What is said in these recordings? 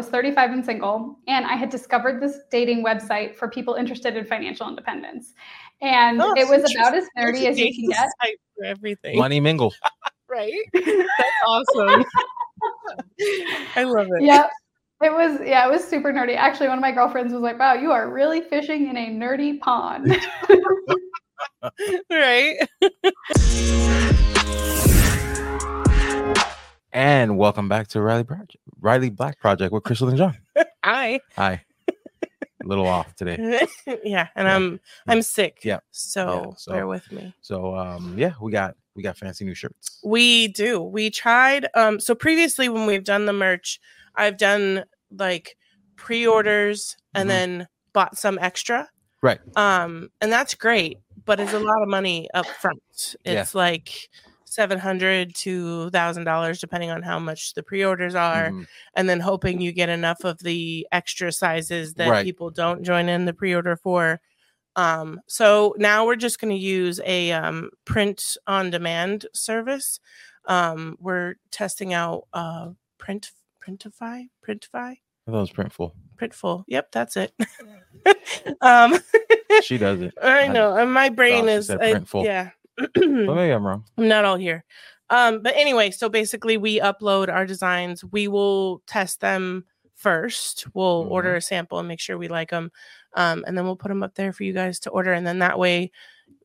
was 35 and single, and I had discovered this dating website for people interested in financial independence. And Oh, it was about as nerdy as you can get. For everything. Money mingle. right? That's awesome. I love it. Yeah. It was yeah, it was super nerdy. Actually, one of my girlfriends was like, "Wow, you are really fishing in a nerdy pond." Right. And welcome back to Riley Project, Riley Black Project with Crystal and John. I. Hi. A little off today. yeah, and Yeah. I'm I'm sick. Yeah. So, Yeah, so- bear with me. So um yeah, we got we got fancy new shirts. We do. We tried um so previously when we've done the merch, I've done like pre-orders and Mhm. then bought some extra. Right. Um and that's great, but it's a lot of money up front. Yeah. It's like 700 to $1000 depending on how much the pre-orders are Mhm. and then hoping you get enough of the extra sizes that Right. people don't join in the pre-order for. Um so now we're just going to use a um print on demand service. Um we're testing out uh print printify? Printify? I thought it was printful. printful. Yep that's it. Um She does it. i I- know and my brain is said I- yeah Maybe I'm wrong. I'm not all here. Um, but anyway, so basically we upload our designs. We will test them first. We'll Mhm. order a sample and make sure we like them. Um, and then we'll put them up there for you guys to order. And then that way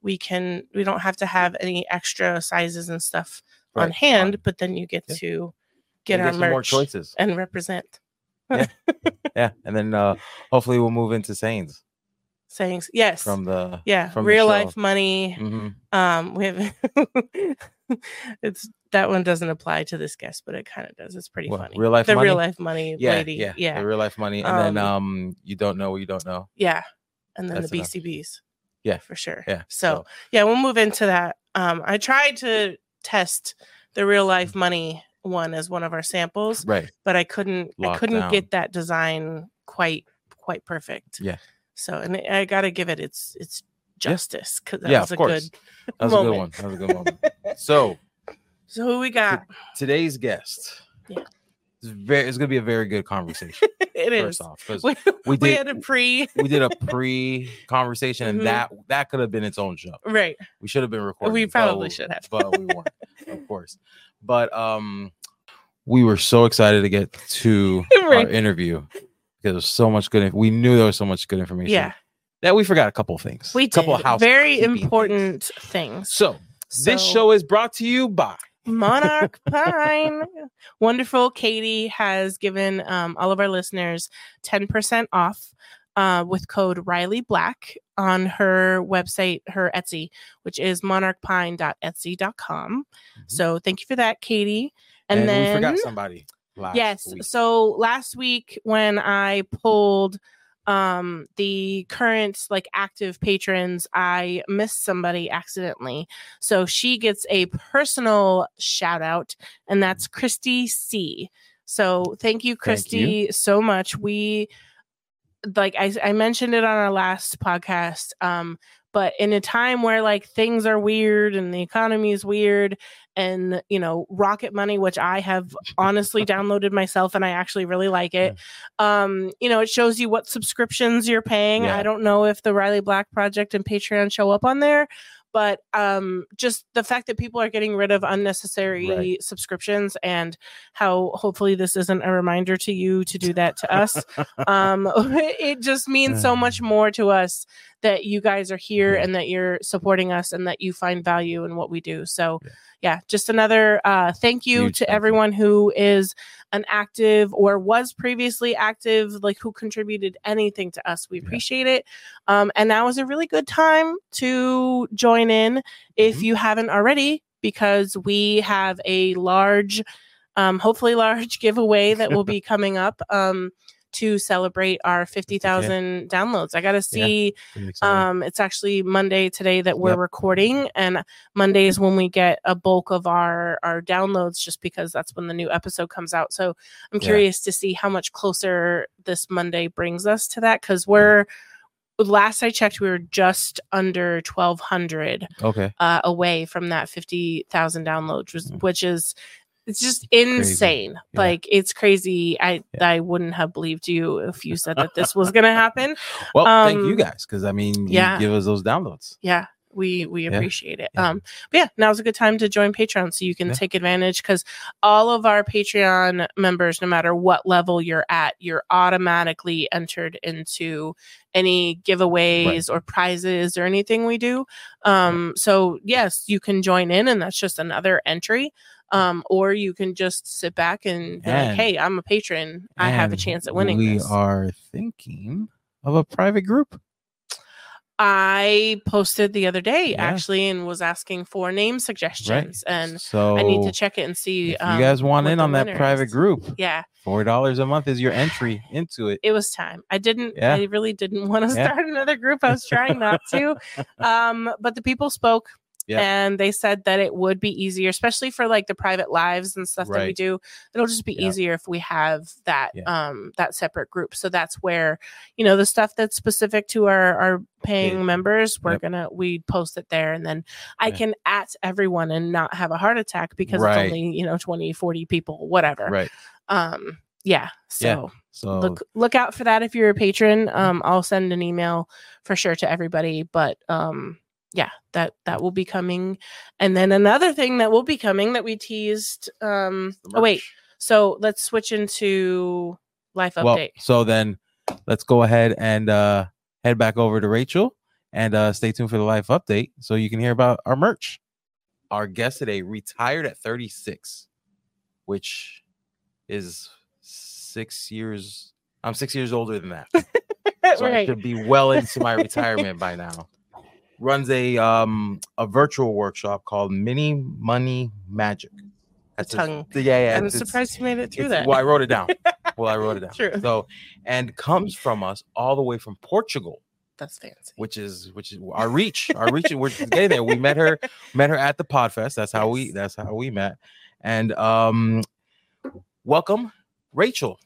we can we don't have to have any extra sizes and stuff on Right. hand, but then you get Yeah. to get You our some more choices. and represent Yeah. And then uh hopefully we'll move into Sanes sayings. Yes. from the yeah, from real life money. Mhm. Um, we have it's that one doesn't apply to this guest, but it kind of does. It's pretty What, funny. real life the real life money Yeah, lady. yeah, Yeah, the real life money, and then um, you don't know what you don't know. Yeah, and then That's the enough. BCBs. Yeah, for sure. Yeah. So yeah, we'll move into that. Um, I tried to test the real life money one as one of our samples, right, but I couldn't. I couldn't down. get that design quite quite perfect. Yeah. So and I got to give it its its justice because that Yeah, was a course. good. that was a good one. That was a good moment. so So who we got? today's guest, Yeah. it's very, it's gonna be a very good conversation. It first is. off, because We, we we did had a pre we did a pre conversation, and that that could have been its own show. right. We should have been recording. We probably should have. but we weren't, of course. But um, we were so excited to get to Right. our interview because there's so much good. We knew there was so much good information. Yeah, that we forgot a couple things. we a couple did. house very important things. things. So, this show is brought to you by Monarch Pine. Wonderful. Katie has given um, all of our listeners 10% off uh, with code Riley Black on her website, her Etsy, which is monarchpine.etsy.com. So thank you for that, Katie. And, Mm-hmm. and, then, we forgot somebody. Yes. week. So last week when I pulled um the current like active patrons i missed somebody accidentally so she gets a personal shout out and that's christy c so thank you christy so much we like I, I mentioned it on our last podcast um but in a time where like things are weird and the economy is weird and you know rocket money which i have honestly downloaded myself and i actually really like it um you know it shows you what subscriptions you're paying Yeah. i don't know if the riley black project and patreon show up on there but um just the fact that people are getting rid of unnecessary Right. subscriptions and how hopefully this isn't a reminder to you to do that to us um it just means so much more to us that you guys are here Yeah. and that you're supporting us and that you find value in what we do so Yeah. yeah, just another uh thank you Huge to thank you. everyone who is an active or was previously active like who contributed anything to us we Yeah. appreciate it um and now is a really good time to join in if Mhm. you haven't already because we have a large um hopefully large giveaway that will be coming up um to celebrate our 50,000 downloads. I got to see exciting. um, it's actually Monday today that we're Yep. recording, and Monday is when we get a bulk of our our downloads, just because that's when the new episode comes out. So I'm Yeah. curious to see how much closer this Monday brings us to that, because we're last I checked, we were just under 1,200 okay. uh, away from that 50,000 downloads, which, Mm. which is it's just insane. Yeah. Like it's crazy. I Yeah. I wouldn't have believed you if you said that this was gonna happen. Well, thank you Um, guys because I mean, you yeah. give us those downloads. Yeah. We we Yeah. appreciate it. Yeah. Um but yeah, now's a good time to join Patreon so you can Yeah. take advantage because all of our Patreon members, no matter what level you're at, you're automatically entered into any giveaways or prizes or anything we do. Um so yes, you can join in and that's just another entry. Um, or you can just sit back and be like, hey, I'm a patron. I have a chance at winning. We this. are thinking of a private group. I posted the other day Yeah. actually and was asking for name suggestions and so I need to check it and see If um, you guys want in on that private group, Yeah, four dollars a month is your entry into it. it was time. I didn't Yeah. I really didn't want to Yeah. start another group. I was trying not to. Um but the people spoke Yeah. and they said that it would be easier especially for like the private lives and stuff that we do. It'll just be Yeah. easier if we have that Yeah. um that separate group. So that's where you know the stuff that's specific to our our paying Yeah. members we're Yep. gonna we post it there and then i can at everyone and not have a heart attack because Right. it's only you know 20 40 people whatever Right. um yeah so Yeah. So look look out for that if you're a patron um i'll send an email for sure to everybody but um yeah that that will be coming and then another thing that will be coming that we teased um oh wait so let's switch into life update. well, so then let's go ahead and uh head back over to Rachel and uh stay tuned for the life update so you can hear about our merch. Our guest today retired at 36, which is six years. I'm six years older than that. so I right should be well into my retirement by now. Runs a um a virtual workshop called Mini Money Magic. That's his- tongue. yeah, yeah. i'm it's- it's- surprised you made it through that Well, I wrote it down. well, I wrote it down. True. So, and comes from us all the way from Portugal, that's fancy which is which is our reach. Our reach. We're just getting there. We met her, met her at the Podfest. That's how we. That's how we met. And um, welcome, Rachel.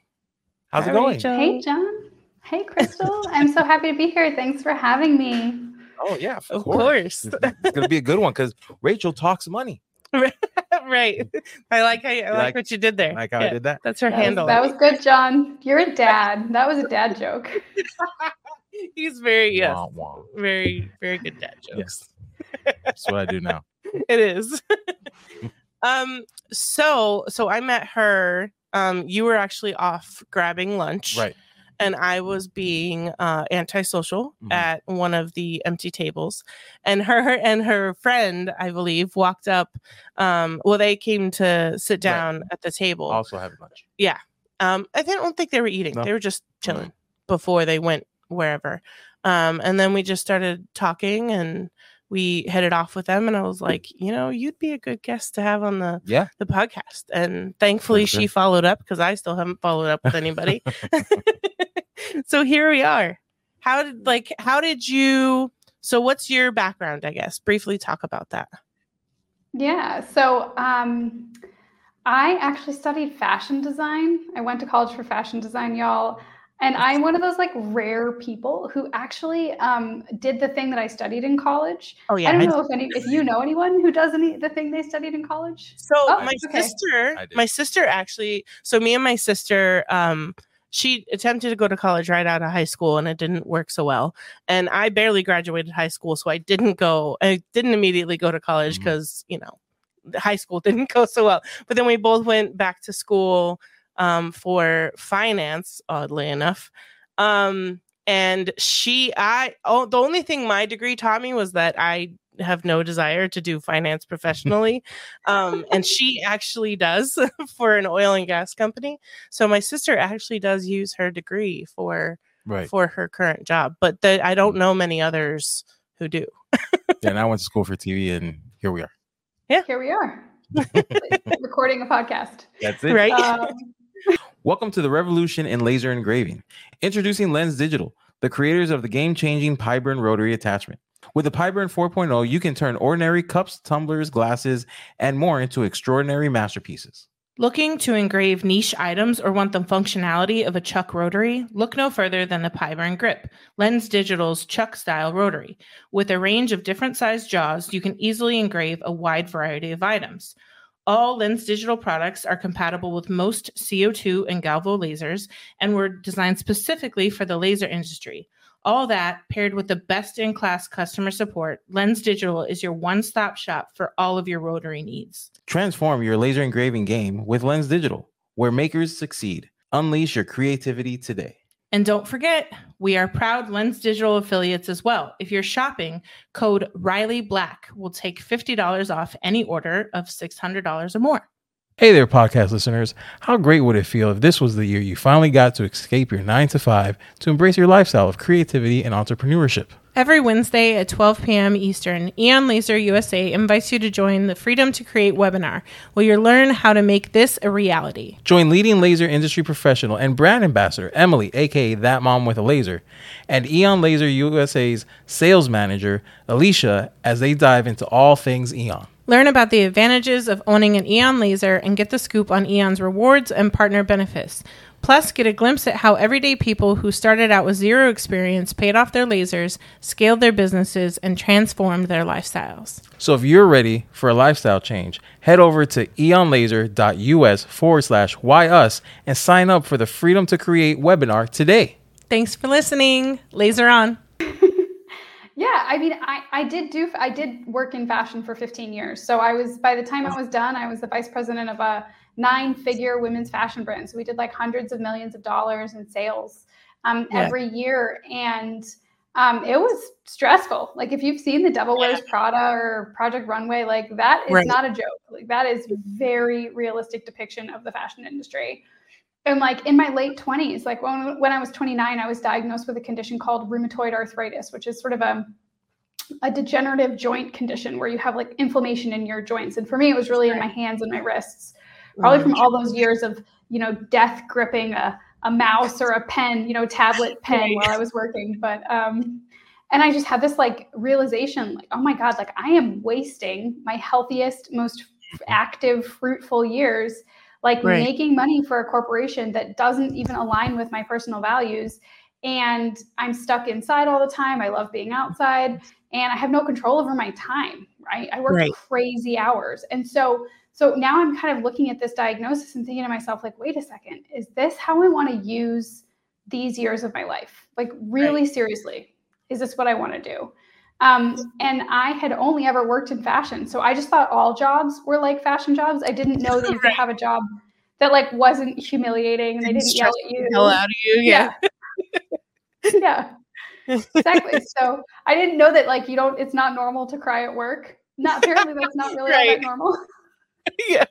How's Hi, it going? Rachel. Hey, John. Hey, Crystal. I'm so happy to be here. Thanks for having me. Oh yeah, of, Of course. course. it's gonna be a good one because Rachel talks money. right. I like how you, I like, like- what you did there. Like how I did that. That's her That was, handle. that was good, John. You're a dad. That was a dad joke. He's very yes, Wah, wah. very very good dad jokes. That's what I do now. It is. um. So so I met her. Um. You were actually off grabbing lunch. Right. And I was being uh, antisocial Mhm. at one of the empty tables, and her and her friend, I believe, walked up. Um, well, they came to sit Right. down at the table. Also having lunch. Yeah, um, I don't think they were eating; No. they were just chilling before they went wherever. Um, and then we just started talking, and we headed off with them. And I was like, you know, you'd be a good guest to have on the Yeah. the podcast. And thankfully, sure. she followed up because I still haven't followed up with anybody. so here we are. How did like how did you? So what's your background? I guess briefly talk about that. Yeah. So um, I actually studied fashion design. I went to college for fashion design, y'all. And I'm one of those like rare people who actually um, did the thing that I studied in college. Oh yeah, I don't know if any if you know anyone who does any the thing they studied in college. So Oh, my okay. sister, my sister actually, so me and my sister, um, she attempted to go to college right out of high school and it didn't work so well. And I barely graduated high school, so I didn't go. I didn't immediately go to college because you know, high school didn't go so well. But then we both went back to school um, for finance, oddly enough. Um, and she, I, oh, the only thing my degree taught me was that I have no desire to do finance professionally. um, and she actually does for an oil and gas company. So my sister actually does use her degree for Right. for her current job, but the, I don't know many others who do. Yeah, and I went to school for TV, and here we are. Yeah, Here we are, recording a podcast. That's it. Right? Um, Welcome to the revolution in laser engraving. Introducing Lens Digital, the creators of the game-changing PiBurn rotary attachment. With the PiBurn 4.0, you can turn ordinary cups, tumblers, glasses, and more into extraordinary masterpieces. Looking to engrave niche items or want the functionality of a Chuck rotary? Look no further than the PiBurn Grip, Lens Digital's Chuck style rotary. With a range of different sized jaws, you can easily engrave a wide variety of items. All Lens Digital products are compatible with most CO2 and Galvo lasers and were designed specifically for the laser industry. All that paired with the best in class customer support, Lens Digital is your one stop shop for all of your rotary needs. Transform your laser engraving game with Lens Digital, where makers succeed. Unleash your creativity today. And don't forget, we are proud Lens Digital affiliates as well. If you're shopping, code Riley Black will take $50 off any order of $600 or more. Hey there, podcast listeners. How great would it feel if this was the year you finally got to escape your nine to five to embrace your lifestyle of creativity and entrepreneurship? Every Wednesday at 12 p.m. Eastern, Aeon Laser USA invites you to join the Freedom to Create webinar, where you'll learn how to make this a reality. Join leading laser industry professional and brand ambassador Emily, aka That Mom with a Laser, and Aeon Laser USA's sales manager Alicia as they dive into all things Aeon. Learn about the advantages of owning an Aeon laser and get the scoop on Aeon's rewards and partner benefits. Plus, get a glimpse at how everyday people who started out with zero experience paid off their lasers, scaled their businesses, and transformed their lifestyles. So if you're ready for a lifestyle change, head over to aeonlaser.us forward slash why us and sign up for the Freedom to Create webinar today. Thanks for listening. Laser on. Yeah, I mean, I, I did do I did work in fashion for 15 years. So I was by the time I was done, I was the vice president of a nine-figure women's fashion brand. So we did like hundreds of millions of dollars in sales um, Yeah. every year, and um, it was stressful. Like if you've seen the Devil Wears Prada or Project Runway, like that is Right. not a joke. Like that is very realistic depiction of the fashion industry. And like in my late 20s, like when, when I was 29, I was diagnosed with a condition called rheumatoid arthritis, which is sort of a a degenerative joint condition where you have like inflammation in your joints. And for me, it was really in my hands and my wrists, probably from all those years of, you know, death gripping a, a mouse or a pen, you know, tablet pen while I was working. But, um, and I just had this like realization, like, oh my God, like I am wasting my healthiest, most active, fruitful years, like Right. making money for a corporation that doesn't even align with my personal values. And I'm stuck inside all the time. I love being outside and I have no control over my time, right? I work Right. crazy hours. And so so now I'm kind of looking at this diagnosis and thinking to myself like, wait a second, is this how I want to use these years of my life? Like really seriously, is this what I want to do? Um, and I had only ever worked in fashion, so I just thought all jobs were like fashion jobs. I didn't know that you could have a job that like wasn't humiliating and they Didn't yell at you. Hell out of you. Yeah. yeah. exactly. So I didn't know that like you don't. It's not normal to cry at work. Not apparently that's not really all Right. that normal. yeah.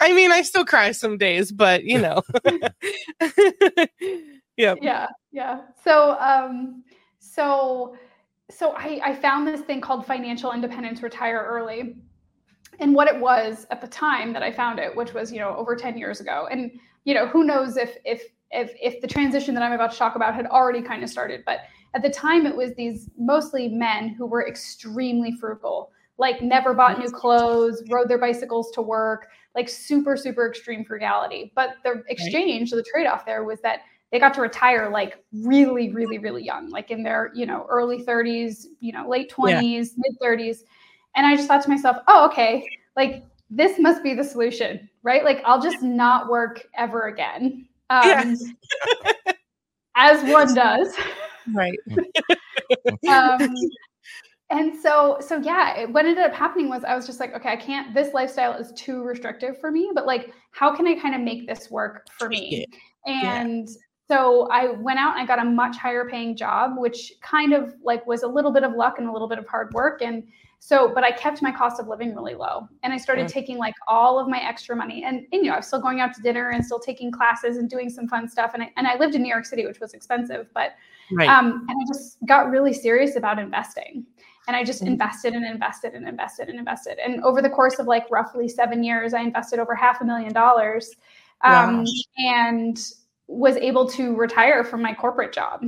I mean, I still cry some days, but you know. yeah. yeah yeah so um so so I, I found this thing called financial independence retire early and what it was at the time that i found it which was you know over 10 years ago and you know who knows if if if if the transition that i'm about to talk about had already kind of started but at the time it was these mostly men who were extremely frugal like never bought new clothes rode their bicycles to work like super super extreme frugality. But the exchange the trade-off there was that they got to retire like really really really young like in their you know early 30s you know late 20s mid 30s and i just thought to myself oh okay like this must be the solution right? Like i'll just not work ever again. Um, Yes. as one does Right. um, and so so yeah it- what ended up happening was i was just like okay i can't this lifestyle is too restrictive for me but like how can i kind of make this work for me? And so i went out and i got a much higher paying job which kind of like was a little bit of luck and a little bit of hard work and so but i kept my cost of living really low and i started Yeah. taking like all of my extra money and, and you know i was still going out to dinner and still taking classes and doing some fun stuff and I, and I lived in new york city which was expensive but Right. um, and I just got really serious about investing. And I just Mhm. invested and invested and invested and invested. And over the course of like roughly seven years, I invested over half a million dollars um, Wow. and was able to retire from my corporate job.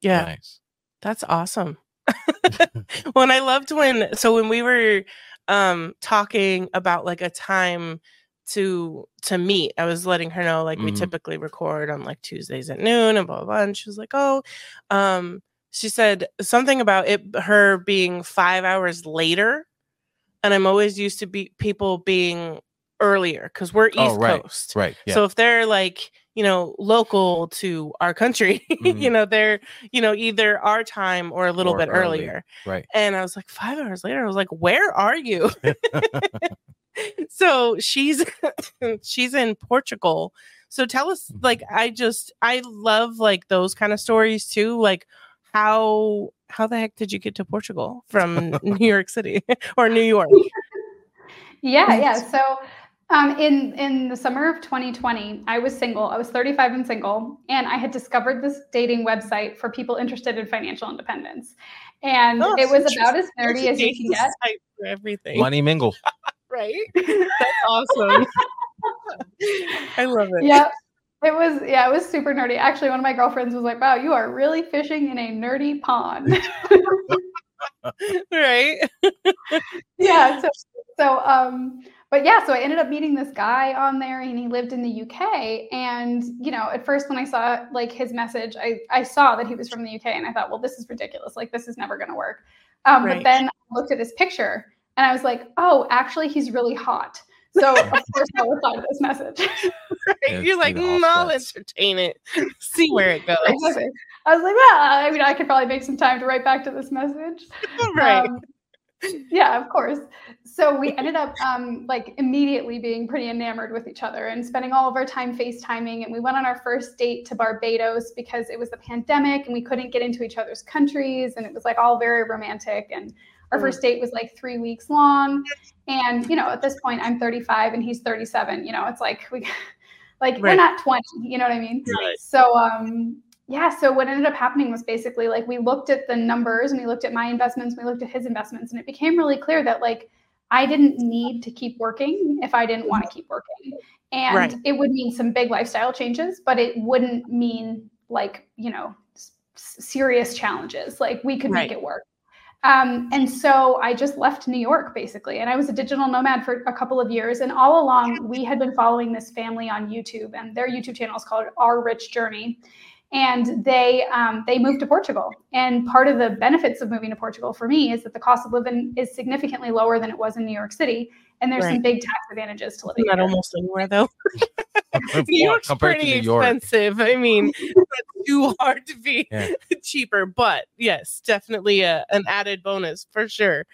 yeah. Nice. That's awesome. and I loved when so when we were um talking about like a time to to meet, I was letting her know like we Mhm. typically record on like Tuesdays at noon and blah blah blah. And she was like, Oh, um, she said something about it her being five hours later and I'm always used to be people being earlier because we're East Oh, right. Coast. Right. Yeah. So if they're like, you know, local to our country, you Mhm. know, they're, you know, either our time or a little Or bit early. earlier. right. And I was like, five hours later, I was like, where are you? so she's she's in Portugal. So tell us, like, I just I love like those kind of stories too. Like how how the heck did you get to Portugal from New York City or New York? Yeah, yeah. So um, in in the summer of 2020, I was single. I was 35 and single, and I had discovered this dating website for people interested in financial independence. And Oh, it was about as nerdy as you can get. For everything, Money mingle. right? That's awesome. I love it. Yeah. It was yeah, it was super nerdy. Actually, one of my girlfriends was like, "Wow, you are really fishing in a nerdy pond." Right. yeah. So, so um, but yeah, so I ended up meeting this guy on there, and he lived in the UK. And you know, at first when I saw like his message, I I saw that he was from the UK, and I thought, well, this is ridiculous. Like this is never going to work. Um, Right. But then I looked at his picture, and I was like, oh, actually, he's really hot. So of course I replied to this message. Right. Yeah, You're like, see the mm, I'll entertain it, see where it goes. I was like, well, I mean, I could probably make some time to write back to this message. right. Um, yeah, of course. So we ended up um, like immediately being pretty enamored with each other and spending all of our time FaceTiming. And we went on our first date to Barbados because it was the pandemic and we couldn't get into each other's countries. And it was like all very romantic. And our Mm. first date was like three weeks long. And, you know, at this point, I'm 35 and he's 37. You know, it's like we, like, we're not 20. You know what I mean? Right. So, um, yeah, so what ended up happening was basically like we looked at the numbers and we looked at my investments, and we looked at his investments, and it became really clear that like I didn't need to keep working if I didn't want to keep working. And Right. it would mean some big lifestyle changes, but it wouldn't mean like, you know, s- s- serious challenges. Like we could Right. make it work. Um, and so I just left New York basically, and I was a digital nomad for a couple of years. And all along, we had been following this family on YouTube, and their YouTube channel is called Our Rich Journey. And they um, they moved to Portugal. And part of the benefits of moving to Portugal for me is that the cost of living is significantly lower than it was in New York City, and there's some big tax advantages to living Not here. almost anywhere though. New York's compared to pretty New York. expensive. I mean, it's too hard to be Yeah. cheaper, but yes, definitely a, an added bonus for sure.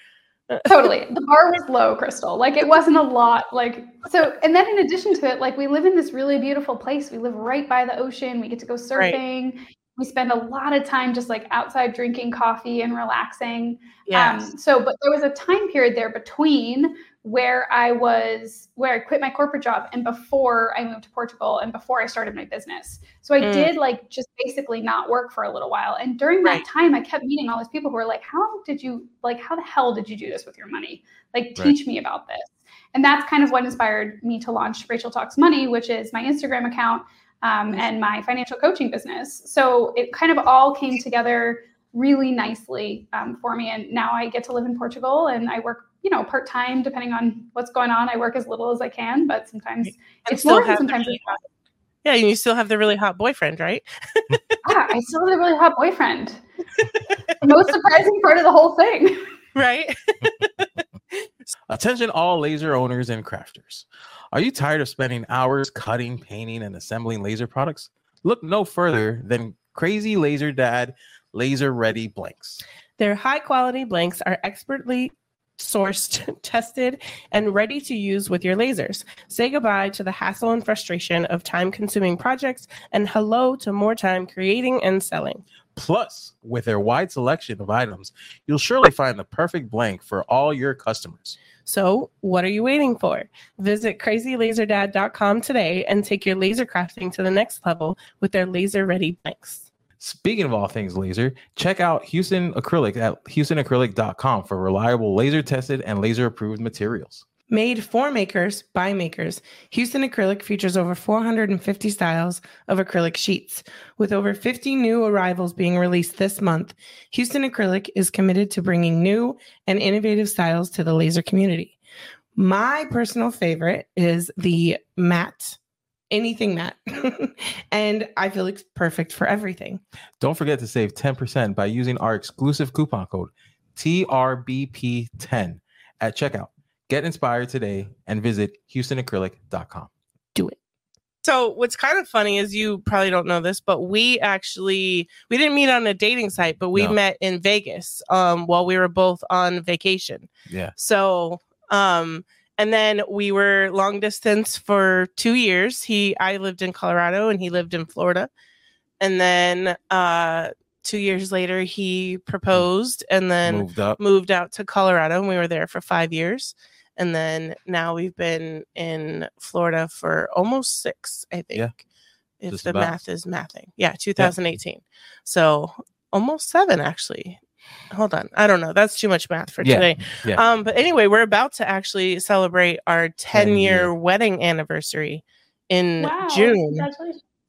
Totally. the bar was low crystal. Like it wasn't a lot like so and then in addition to it like we live in this really beautiful place. We live right by the ocean. We get to go Right. surfing. We spend a lot of time just like outside drinking coffee and relaxing. Yes. um, so but there was a time period there between where i was where i quit my corporate job and before i moved to portugal and before i started my business so i Mm. did like just basically not work for a little while and during that Right. time i kept meeting all these people who were like how did you like how the hell did you do this with your money like Right. teach me about this and that's kind of what inspired me to launch rachel talks money which is my instagram account um, and my financial coaching business so it kind of all came together really nicely um, for me and now i get to live in portugal and i work you know part-time depending on what's going on i work as little as i can but sometimes And it's more and the sometimes it's not. yeah, and you still have the really hot boyfriend, right? ah, i still have a really hot boyfriend the most surprising part of the whole thing Right. Attention, all laser owners and crafters. Are you tired of spending hours cutting, painting, and assembling laser products? Look no further than Crazy Laser Dad Laser Ready Blanks. Their high quality blanks are expertly sourced, tested, and ready to use with your lasers. Say goodbye to the hassle and frustration of time consuming projects and hello to more time creating and selling. Plus, with their wide selection of items, you'll surely find the perfect blank for all your customers. So, what are you waiting for? Visit crazylaserdad.com today and take your laser crafting to the next level with their laser ready blanks. Speaking of all things laser, check out Houston Acrylic at houstonacrylic.com for reliable laser tested and laser approved materials. Made for makers by makers, Houston Acrylic features over 450 styles of acrylic sheets. With over 50 new arrivals being released this month, Houston Acrylic is committed to bringing new and innovative styles to the laser community. My personal favorite is the matte, anything matte. and I feel it's perfect for everything. Don't forget to save 10% by using our exclusive coupon code TRBP10 at checkout. Get inspired today and visit HoustonAcrylic.com. Do it. So what's kind of funny is you probably don't know this, but we actually we didn't meet on a dating site, but we No. met in Vegas um while we were both on vacation. Yeah. So um and then we were long distance for 2 years. He I lived in Colorado and he lived in Florida. And then uh 2 years later he proposed and then Moved up. moved out to Colorado and we were there for five years. And then now we've been in Florida for almost six, I think. Yeah, If just the about. math is mathing. Yeah, 2018. So almost seven, actually. Hold on. I don't know. That's too much math for Yeah, today. yeah. Um, but anyway, we're about to actually celebrate our 10 year wedding anniversary in Wow. June.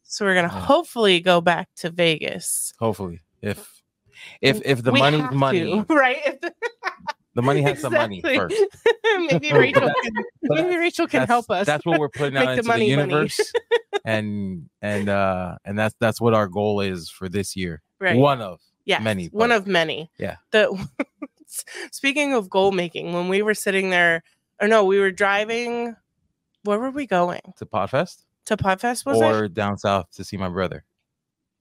So we're gonna Yeah. hopefully go back to Vegas. Hopefully, if if if the We money's have money, to, right? If the- the money has some money first. maybe Rachel can, maybe Rachel can help us. That's what we're putting out Make the into the, money money. universe, and and uh and that's that's what our goal is for this year. right. One of yeah, many, One but- of many. Yeah. The speaking of goal making, when we were sitting there, or no, we were driving. Where were we going? to Podfest To Podfest was or it? down south to see my brother.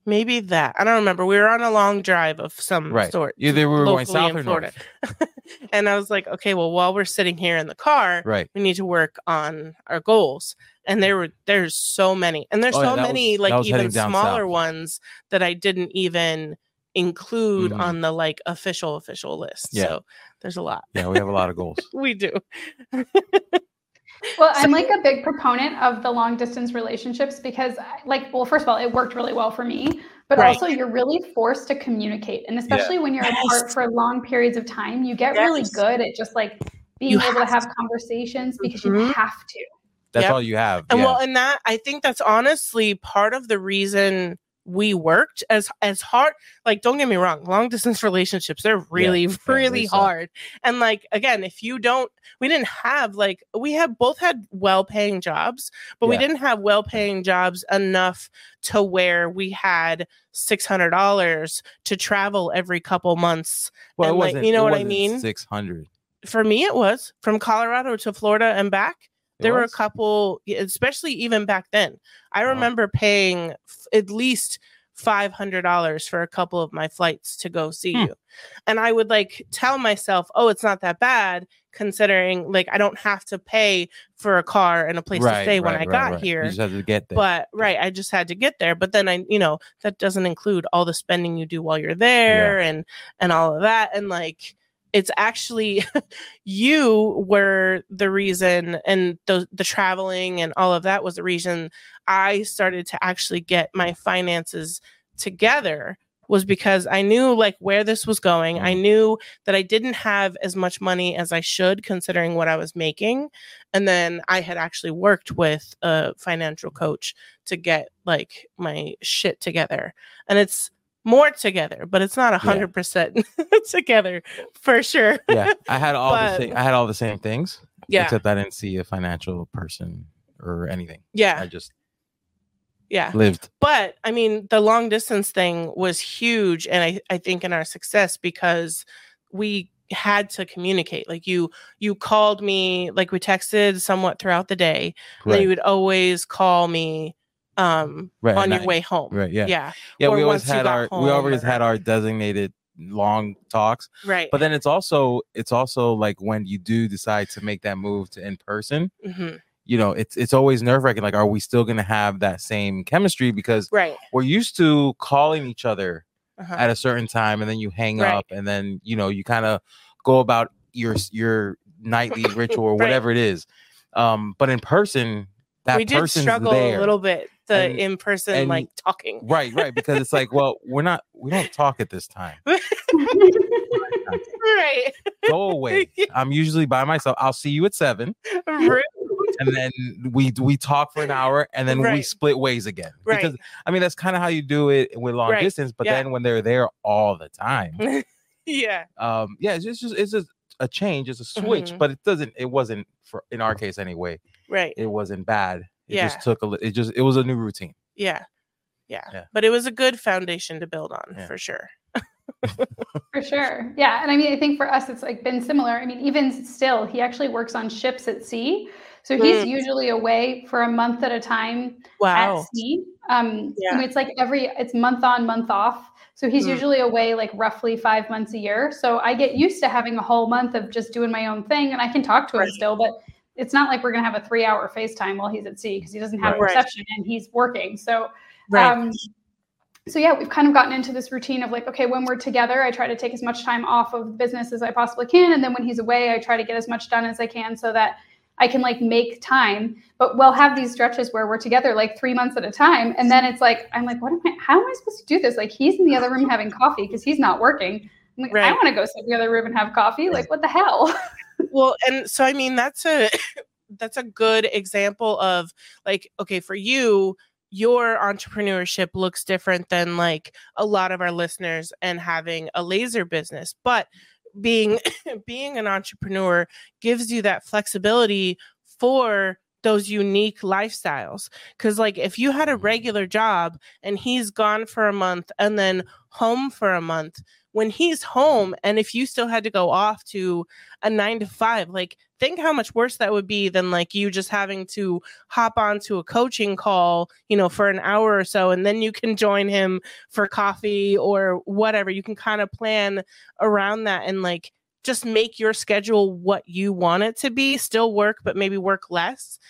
Maybe that. I don't remember. We were on a long drive of some Right. sort. Either we were going south or Florida. north. and I was like, okay, well, while we're sitting here in the car, Right. we need to work on our goals. And there were there's so many, and there's Oh, so that many was- like even smaller south. ones that I didn't even include Mhm. on the like official official list. Yeah. So there's a lot. Yeah, we have a lot of goals. We do. Well, I'm like a big proponent of the long distance relationships because, like, well, first of all, it worked really well for me, but Right. also you're really forced to communicate. And especially when you're apart for long periods of time, you get really good at just like being You able to have have conversations because you Mhm. have to. That's Yep. all you have. And yeah. well, and that I think that's honestly part of the reason we worked as as hard. Like, don't get me wrong, long distance relationships they're really they really hard. And like again, if you don't, we didn't have like we have both had well paying jobs, but we didn't have well paying jobs enough to where we had six hundred dollars to travel every couple months. well, it and, like, wasn't. you know it what I mean? Six hundred. For me, it was from Colorado to Florida and back there were a couple especially even back then. I Wow. remember paying f- at least $500 for a couple of my flights to go see Hmm. you. And i would like tell myself oh it's not that bad considering like i don't have to pay for a car and a place to stay when i got here You just have to get there. but right i just had to get there. But then i you know that doesn't include all the spending you do while you're there and and all of that. And like it's actually you were the reason and the the traveling and all of that was the reason i started to actually get my finances together was because i knew like where this was going i Mhm. knew that i didn't have as much money as i should considering what i was making and then i had actually worked with a financial coach to get like my shit together and it's more together but it's not a hundred percent together for sure yeah, I had all But- the same, I had all the same things. yeah Except I didn't see a financial person or anything. yeah I just yeah lived. but i mean the long distance thing was huge and i, I think in our success because we had to communicate like you you called me like we texted somewhat throughout the day and then you would always call me um Right, on your way home Right. Yeah. yeah Yeah. Or we always had our we always or- had our designated long talks. right But then it's also it's also like when you do decide to make that move to in person, hmm you know, it's it's always nerve wracking. Like, are we still gonna have that same chemistry? Because right we're used to calling each other uh-huh. at a certain time and then you hang Right. up and then you know you kind of go about your your nightly ritual or Right. whatever it is. Um, but in person, that we did struggle there. a little bit the And- in person and- like talking Right, right. Because it's like, well, we're not we don't talk at this time. right Go away. I'm usually by myself. I'll see you at seven. Rude. and then we we talk for an hour and then we split ways again Right. because i mean that's kind of how you do it with long Right. distance but Yeah. then when they're there all the time yeah um yeah it's just, it's just a change it's a switch Mhm. but it doesn't it wasn't for in our case anyway right it wasn't bad it Yeah. just took a li- it just it was a new routine yeah yeah Yeah. but it was a good foundation to build on Yeah. for sure for sure. Yeah. And I mean, I think for us, it's like been similar. I mean, even still, he actually works on ships at sea. So he's Mm. usually away for a month at a time Wow. at sea. Um, Yeah. I mean, it's like every, it's month on, month off. So he's Mm. usually away like roughly five months a year. So I get used to having a whole month of just doing my own thing and I can talk to him still, but it's not like we're going to have a three hour FaceTime while he's at sea because he doesn't have Right. reception and he's working. So, Right. um, so yeah, we've kind of gotten into this routine of like, okay, when we're together, I try to take as much time off of business as I possibly can, and then when he's away, I try to get as much done as I can so that I can like make time. But we'll have these stretches where we're together like three months at a time, and then it's like, I'm like, what am I? How am I supposed to do this? Like, he's in the other room having coffee because he's not working. I'm like, I want to go sit in the other room and have coffee. Like, what the hell? well and so i mean that's a that's a good example of like okay for you your entrepreneurship looks different than like a lot of our listeners and having a laser business but being being an entrepreneur gives you that flexibility for those unique lifestyles cuz like if you had a regular job and he's gone for a month and then home for a month when he's home and if you still had to go off to a nine to five. Like, think how much worse that would be than like you just having to hop onto a coaching call, you know, for an hour or so, and then you can join him for coffee or whatever. You can kind of plan around that and like just make your schedule what you want it to be, still work, but maybe work less.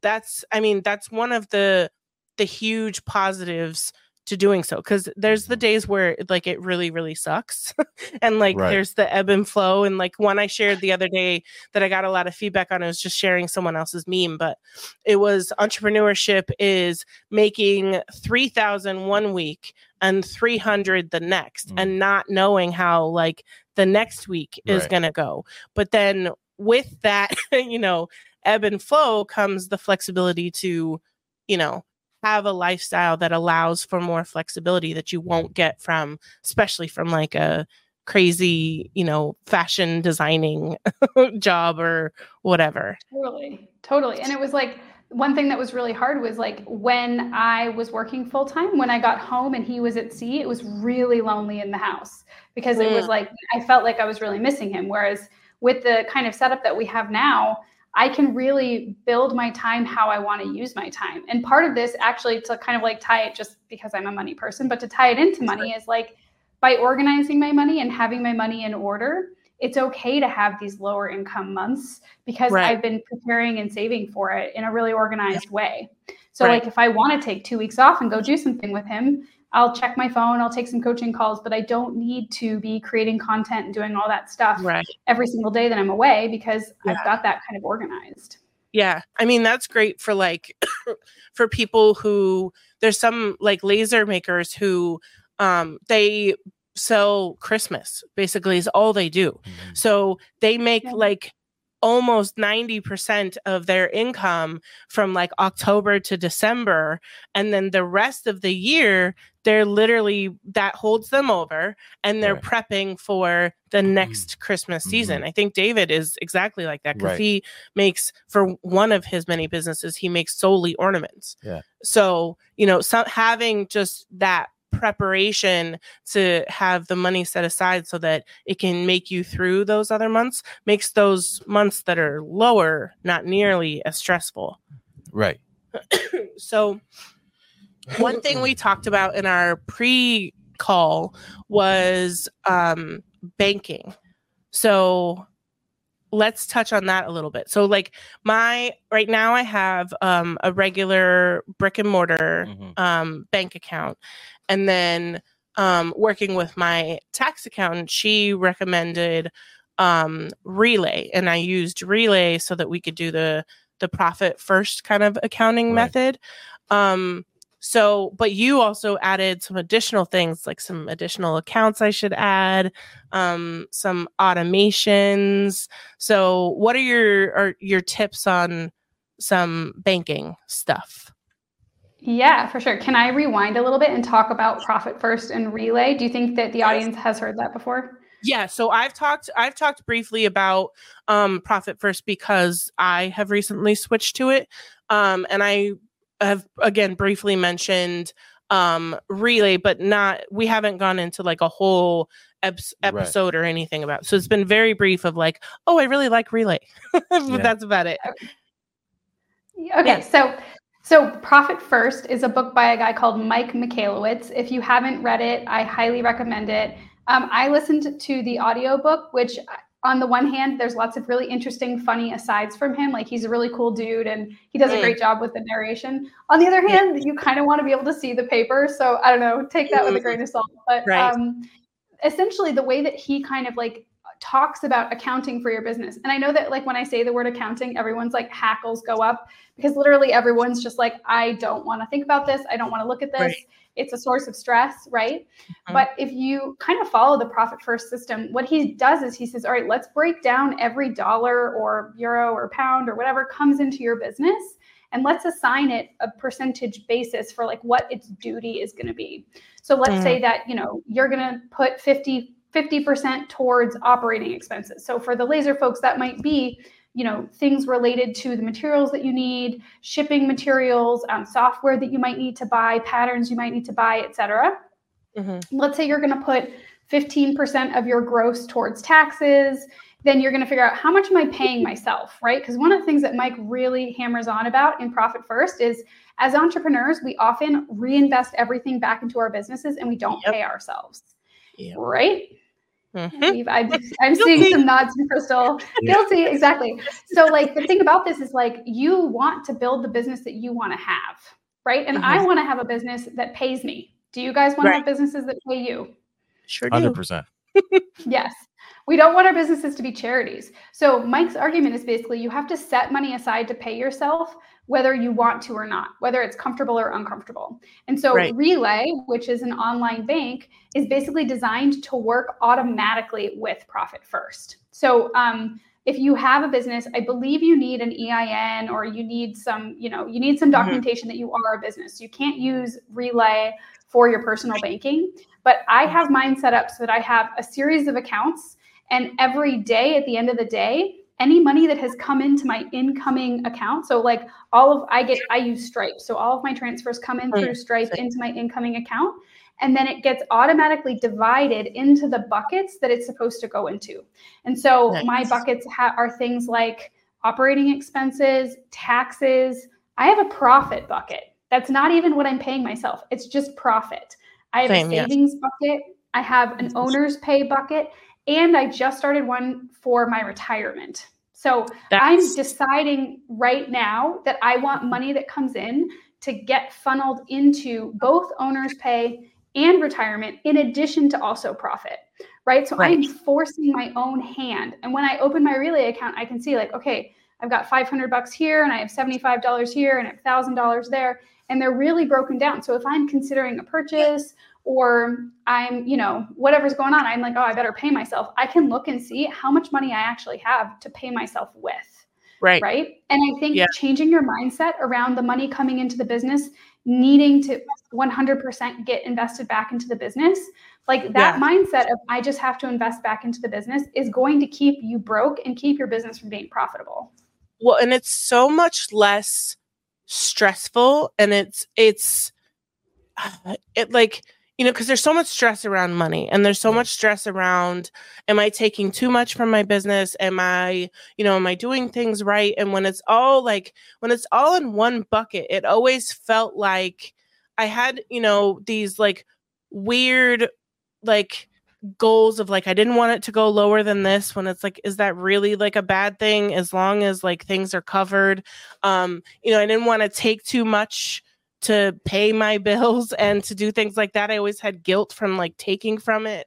That's, I mean, that's one of the the huge positives to doing so because there's the days where like it really really sucks and like Right. there's the ebb and flow and like one i shared the other day that i got a lot of feedback on it was just sharing someone else's meme but it was entrepreneurship is making 3000 one week and 300 the next Mm. and not knowing how like the next week is Right. going to go but then with that you know ebb and flow comes the flexibility to you know have a lifestyle that allows for more flexibility that you won't get from especially from like a crazy you know fashion designing job or whatever Totally, totally. And it was like one thing that was really hard was like when I was working full time, when I got home and he was at sea, it was really lonely in the house because it was Mm. like I felt like I was really missing him. Whereas with the kind of setup that we have now, I can really build my time how I want to use my time. And part of this actually to kind of like tie it just because I'm a money person, but to tie it into money is like by organizing my money and having my money in order, it's okay to have these lower income months because Right. I've been preparing and saving for it in a really organized way. So Right. like if I want to take 2 weeks off and go do something with him, I'll check my phone, I'll take some coaching calls, but I don't need to be creating content and doing all that stuff right every single day that I'm away because Yeah. I've got that kind of organized. Yeah. I mean, that's great for like for people who there's some like laser makers who um they sell Christmas basically is all they do. Mhm. So they make Yeah. like almost 90% of their income from like October to December and then the rest of the year they're literally that holds them over and they're Right. prepping for the mm-hmm. next Christmas mm-hmm. season. I think David is exactly like that cuz Right. he makes for one of his many businesses he makes solely ornaments. Yeah. So, you know, some having just that preparation to have the money set aside so that it can make you through those other months makes those months that are lower not nearly as stressful. Right. so one thing we talked about in our pre call was um banking. So let's touch on that a little bit. So like my right now I have um a regular brick and mortar Mhm. um, bank account. And then um, working with my tax accountant, she recommended um, Relay, and I used Relay so that we could do the the profit first kind of accounting Right. method. Um, so, but you also added some additional things, like some additional accounts I should add, um, some automations. So, what are your are your tips on some banking stuff? Yeah, for sure. Can I rewind a little bit and talk about Profit First and Relay? Do you think that the audience has heard that before? Yeah, so I've talked I've talked briefly about um Profit First because I have recently switched to it. Um and I have again briefly mentioned um relay but not we haven't gone into like a whole eps- episode or anything about. So it's been very brief of like, oh, I really like Relay. but Yeah. that's about it. Okay, Yeah. so so Profit First is a book by a guy called Mike Michalowicz. If you haven't read it, I highly recommend it. Um, I listened to the audiobook, which on the one hand, there's lots of really interesting, funny asides from him. Like he's a really cool dude and he does a Mm. great job with the narration. On the other hand, you kind of want to be able to see the paper. So I don't know, take that with a grain of salt. But Right. um, essentially the way that he kind of like talks about accounting for your business. And I know that like when I say the word accounting, everyone's like hackles go up because literally everyone's just like, I don't want to think about this. I don't want to look at this. Right. It's a source of stress, right? Mhm. But if you kind of follow the profit first system, what he does is he says, all right, let's break down every dollar or euro or pound or whatever comes into your business and let's assign it a percentage basis for like what its duty is going to be. So let's Mhm. say that, you know, you're going to put 50 50% towards operating expenses. So for the laser folks that might be, you know, things related to the materials that you need, shipping materials, um, software that you might need to buy, patterns you might need to buy, et cetera Mhm. let's say you're going to put 15% of your gross towards taxes then you're going to figure out how much am i paying myself right because one of the things that mike really hammers on about in profit first is as entrepreneurs we often reinvest everything back into our businesses and we don't Yep. pay ourselves Yep. right Mhm. I'm, I'm seeing some nods from crystal Yeah. guilty exactly so like the thing about this is like you want to build the business that you want to have right and i Mhm. want to have a business that pays me do you guys want to have businesses that pay you Sure hundred percent. Yes. We don't want our businesses to be charities. So Mike's argument is basically you have to set money aside to pay yourself whether you want to or not, whether it's comfortable or uncomfortable. And so Right. Relay, which is an online bank, is basically designed to work automatically with Profit First. So um, if you have a business, I believe you need an EIN or you need some, you know, you need some Mhm. documentation that you are a business. You can't use Relay for your personal banking. But I have mine set up so that I have a series of accounts, and every day at the end of the day, any money that has come into my incoming account, so like all of I get I use Stripe, so all of my transfers come in through Stripe into my incoming account, and then it gets automatically divided into the buckets that it's supposed to go into. And so my buckets ha- are things like operating expenses, taxes. I have a profit bucket. That's not even what I'm paying myself. It's just profit. I have Same, a yes. savings bucket. I have an owner's pay bucket, and I just started one for my retirement. So I'm deciding right now that I want money that comes in to get funneled into both owner's pay and retirement, in addition to also profit. Right. So I'm forcing my own hand. And when I open my relay account, I can see like, okay, I've got 500 bucks here and I have $75 here and I $1,000 there. And they're really broken down. So if I'm considering a purchase or I'm, you know, whatever's going on, I'm like, oh, I better pay myself. I can look and see how much money I actually have to pay myself with. right. Right. And I think Yeah. changing your mindset around the money coming into the business, needing to 100% get invested back into the business, like that Yeah. mindset of I just have to invest back into the business is going to keep you broke and keep your business from being profitable. well and it's so much less stressful and it's it's it like you know because there's so much stress around money and there's so much stress around am i taking too much from my business? Am i you know am i doing things right? And when it's all like when it's all in one bucket it always felt like i had you know these like weird like goals of like I didn't want it to go lower than this when it's like is that really like a bad thing as long as like things are covered? Um you know I didn't want to take too much to pay my bills and to do things like that. I always had guilt from like taking from it.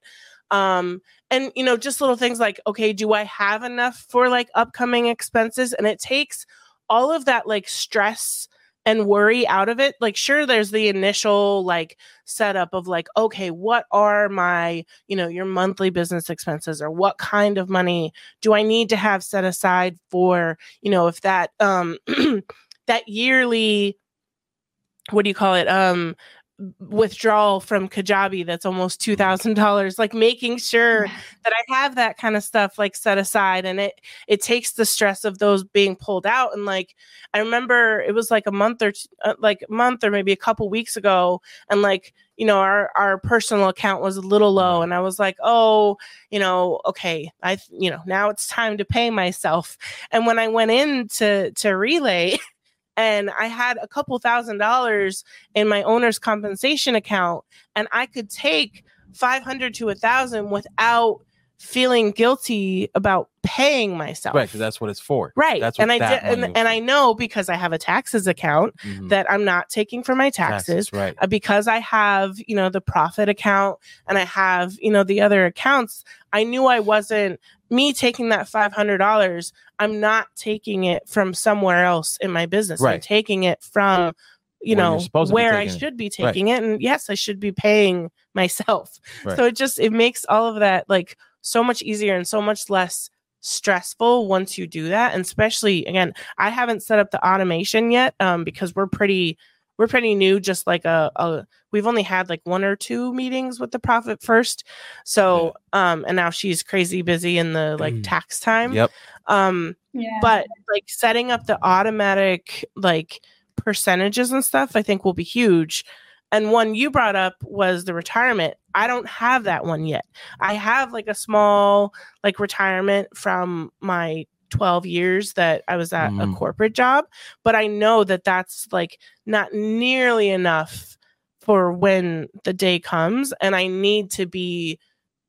Um and you know just little things like okay do I have enough for like upcoming expenses? And it takes all of that like stress and worry out of it. Like sure there's the initial like setup of like okay what are my you know your monthly business expenses or what kind of money do i need to have set aside for you know if that um that yearly what do you call it um withdrawal from Kajabi that's almost two thousand dollars. Like making sure that I have that kind of stuff like set aside, and it it takes the stress of those being pulled out. And like I remember it was like a month or t- uh, like a month or maybe a couple weeks ago, and like you know our our personal account was a little low, and I was like, oh, you know, okay, I you know now it's time to pay myself. And when I went in to to relay. and I had a couple thousand dollars in my owner's compensation account, and I could take 500 to a thousand without feeling guilty about paying myself. Right, because that's what it's for. Right. That's what and I did, and, and. I know because I have a taxes account Mhm. that I'm not taking for my taxes, Right. uh, because I have, you know, the profit account and I have, you know, the other accounts. I knew I wasn't me taking that $500. I'm not taking it from somewhere else in my business. I'm taking it from, you know, supposed to be where I taking it. should be taking it. And yes, I should be paying myself. Right. So it just, it makes all of that like so much easier and so much less stressful once you do that and especially again i haven't set up the automation yet um because we're pretty we're pretty new just like a, a we've only had like one or two meetings with the profit first so um and now she's crazy busy in the like Mm. tax time Yep. um Yeah. but like setting up the automatic like percentages and stuff i think will be huge and one you brought up was the retirement i don't have that one yet i have like a small like retirement from my 12 years that i was at Mhm. a corporate job but i know that that's like not nearly enough for when the day comes and i need to be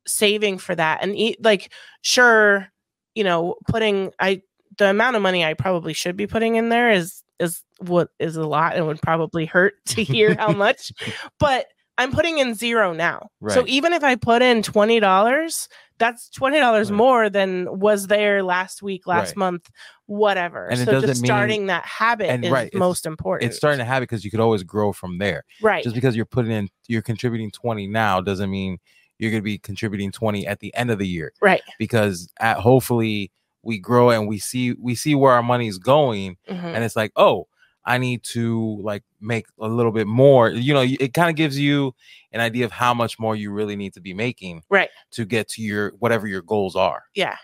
saving for that and eat like sure you know putting i the amount of money i probably should be putting in there is is what is a lot and would probably hurt to hear how much but i'm putting in zero now so even if i put in $20 that's $20 Right. more than was there last week last Right. month whatever And it so doesn't just mean- starting that habit and is right, most important It's starting to happen because you could always grow from there. right Just because you're putting in, you're contributing 20 now doesn't mean you're going to be contributing 20 at the end of the year. right Because at hopefully we grow and we see we see where our money's going, Mhm. and it's like, oh, I need to like make a little bit more. You know, it kind of gives you an idea of how much more you really need to be making, Right. to get to your whatever your goals are. yeah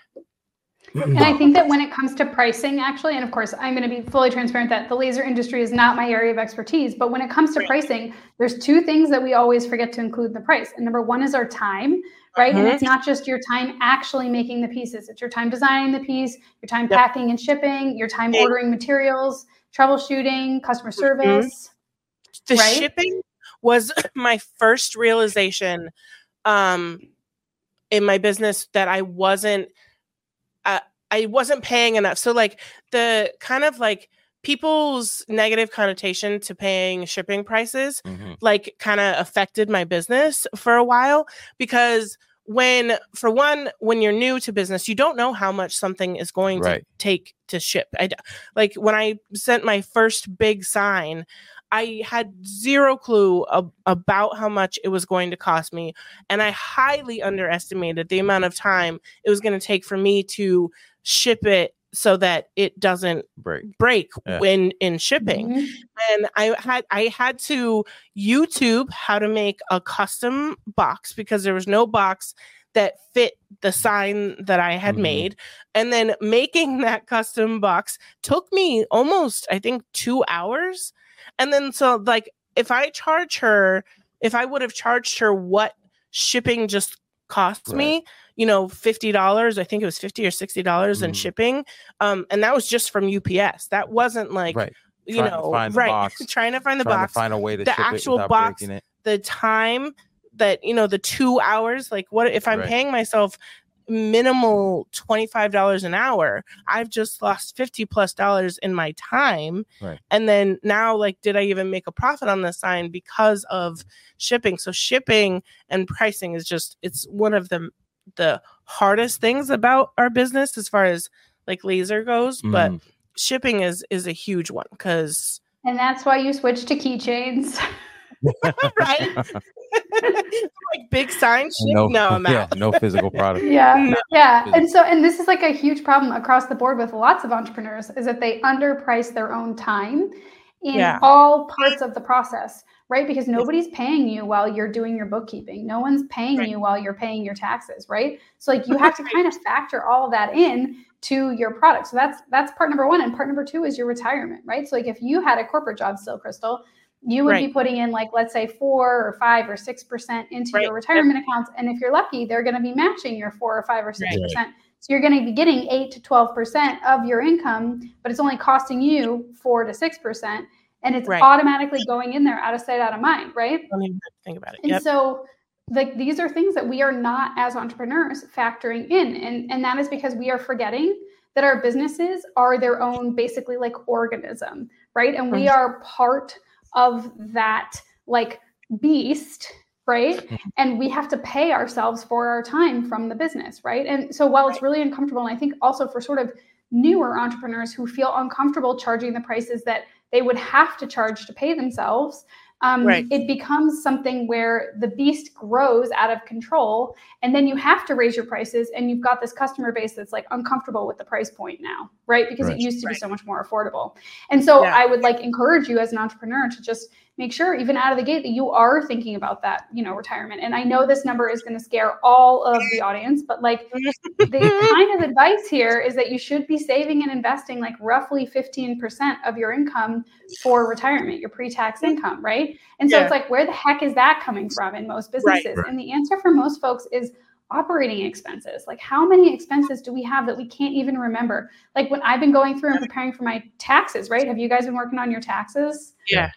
And I think that when it comes to pricing, actually, and of course, I'm going to be fully transparent that the laser industry is not my area of expertise. But when it comes to pricing, there's two things that we always forget to include in the price. And number one is our time, right? And Mhm. it's not just your time actually making the pieces, it's your time designing the piece, your time Yep. packing and shipping, your time ordering materials, troubleshooting, customer service. the Right? shipping was my first realization um in my business that I wasn't uh, I wasn't paying enough. So like the kind of like people's negative connotation to paying shipping prices Mhm. like kind of affected my business for a while because when for one when you're new to business you don't know how much something is going Right. to take to ship I like when i sent my first big sign i had zero clue ab- about how much it was going to cost me and i highly underestimated the amount of time it was going to take for me to ship it so that it doesn't Break. break Yeah. when in shipping Mhm. and I had I had to YouTube how to make a custom box because there was no box that fit the sign that I had Mhm. made. And then making that custom box took me almost I think 2 hours. And then so like if I charge her if I would have charged her what shipping just cost me, you know, $50, I think it was 50 or $60 in Mhm. shipping. Um and that was just from UPS. That wasn't like right. you Trying to know, right? box, trying to find the Trying box, to find a way to the ship actual box, the time that you know, the two hours. Like, what if I'm Right. paying myself minimal twenty five dollars an hour? I've just lost fifty plus dollars in my time, Right. and then now, like, did I even make a profit on this sign because of shipping? So shipping and pricing is just it's one of the the hardest things about our business as far as like laser goes, but Mhm. shipping is is a huge one because And that's why you switch to keychains. right like big sign shit no, i'm yeah, out no physical product. Yeah. No. Yeah. Physical. And so, and this is like a huge problem across the board with lots of entrepreneurs is that they underprice their own time. In Yeah. all parts of the process, right? Because nobody's paying you while you're doing your bookkeeping. No one's paying Right. you while you're paying your taxes, right? So like you have to kind of factor all of that in to your product. So that's that's part number 1 and part number 2 is your retirement, right? So like if you had a corporate job still, Crystal, you would be putting in like let's say 4 or 5 or 6% into Right. your retirement accounts and if you're lucky, they're going to be matching your 4 or 5 or 6%. So you're going to be getting 8 to 12% of your income, but it's only costing you 4 to 6% and it's Right. automatically going in there out of sight out of mind, right? Don't even to think about it. And Yep. so like these are things that we are not as entrepreneurs factoring in and and that is because we are forgetting that our businesses are their own basically like organism, right? And we Mhm. are part of that like beast, right? Mm-hmm. And we have to pay ourselves for our time from the business, right? And so while it's really uncomfortable and I think also for sort of newer entrepreneurs who feel uncomfortable charging the prices that they would have to charge to pay themselves um, Right. it becomes something where the beast grows out of control and then you have to raise your prices and you've got this customer base that's like uncomfortable with the price point now right because Right. it used to be so much more affordable and so Yeah. i would like encourage you as an entrepreneur to just make sure even out of the gate that you are thinking about that you know retirement and i know this number is going to scare all of the audience but like the kind of advice here is that you should be saving and investing like roughly 15% of your income for retirement, your pre-tax income, right? And so Yeah. it's like, where the heck is that coming from in most businesses? Right. And the answer for most folks is operating expenses. Like, how many expenses do we have that we can't even remember? Like when I've been going through and preparing for my taxes, right? Have you guys been working on your taxes? Yeah.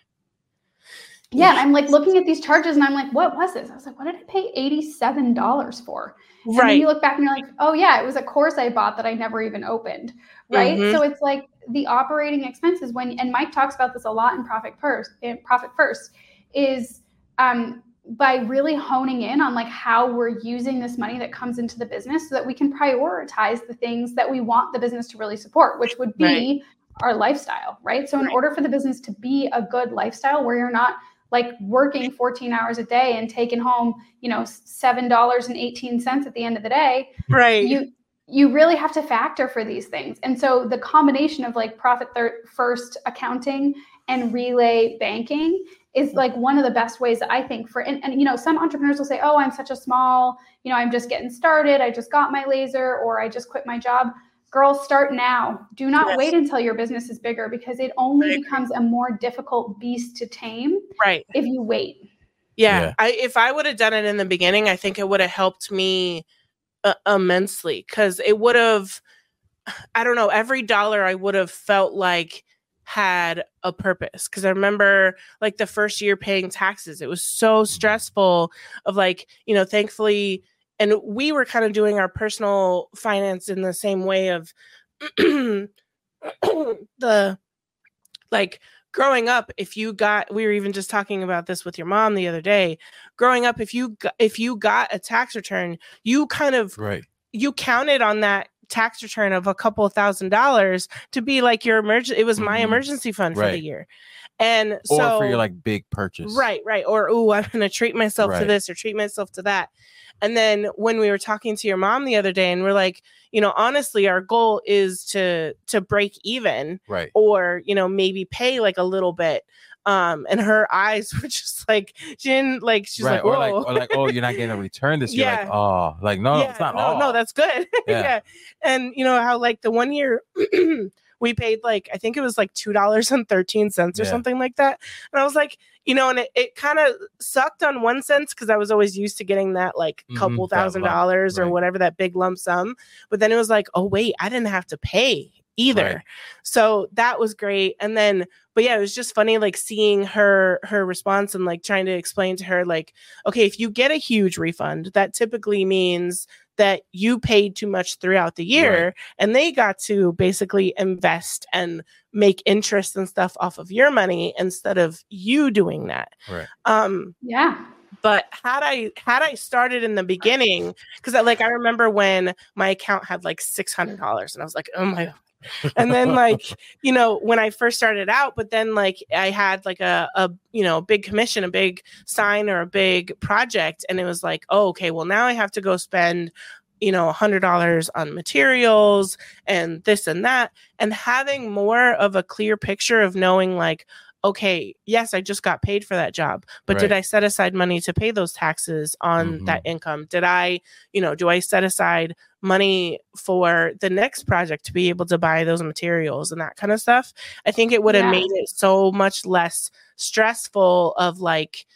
Yeah, and I'm like looking at these charges and I'm like, what was this? I was like, what did I pay $87 for? And then Right. you look back and you're like, oh yeah, it was a course I bought that I never even opened. Right. Mhm. So it's like the operating expenses when and Mike talks about this a lot in Profit First in Profit First is um by really honing in on like how we're using this money that comes into the business so that we can prioritize the things that we want the business to really support, which would be our lifestyle, right? So in Right. order for the business to be a good lifestyle where you're not like working 14 hours a day and taking home, you know, $7.18 at the end of the day, right. you you really have to factor for these things. And so the combination of like profit thir- first accounting and relay banking is mm. like one of the best ways I think for and, and you know some entrepreneurs will say, "Oh, I'm such a small, you know, I'm just getting started. I just got my laser or I just quit my job." Girls, start now. Do not Yes. wait until your business is bigger because it only I becomes a more difficult beast to tame right. if you wait. Yeah. Yeah. I if I would have done it in the beginning, I think it would have helped me uh, immensely cuz it would have I don't know, every dollar I would have felt like had a purpose cuz I remember like the first year paying taxes. It was so stressful of like, you know, thankfully and we were kind of doing our personal finance in the same way of the like growing up if you got we were even just talking about this with your mom the other day growing up if you got, if you got a tax return you kind of Right. you counted on that tax return of a couple thousand dollars to be like your emergency it was my Mhm. emergency fund for the year and Or so for your like big purchase. Right, right. Or oh, I'm gonna treat myself to this or treat myself to that. And then when we were talking to your mom the other day, and we're like, you know, honestly, our goal is to to break even Right. or you know maybe pay like a little bit. Um, and her eyes were just like she didn't like she's right. like, or like or like, oh, you're not getting a return this year. Like, Yeah. oh, like no, yeah, it's not no, all. no, that's good. Yeah. yeah. And you know how like the one year we paid like I think it was like two dollars and thirteen cents or Yeah. something like that. And I was like, you know, and it, it kind of sucked on one sense because I was always used to getting that like Mhm, couple that thousand lump, dollars or right. whatever that big lump sum. But then it was like, oh wait, I didn't have to pay either. Right. So that was great. And then but yeah, it was just funny like seeing her her response and like trying to explain to her like, okay, if you get a huge refund, that typically means that you paid too much throughout the year and they got to basically invest and make interest and stuff off of your money instead of you doing that. Right. Um Yeah. but had i had i started in the beginning because like i remember when my account had like $600 and i was like oh my and then like you know when i first started out but then like i had like a, a you know big commission a big sign or a big project and it was like oh okay well now i have to go spend you know a hundred dollars on materials and this and that. And having more of a clear picture of knowing like okay, yes, I just got paid for that job, but did I set aside money to pay those taxes on Mhm. that income? Did I, you know, do I set aside money for the next project to be able to buy those materials and that kind of stuff? I think it would have Yeah. made it so much less stressful of like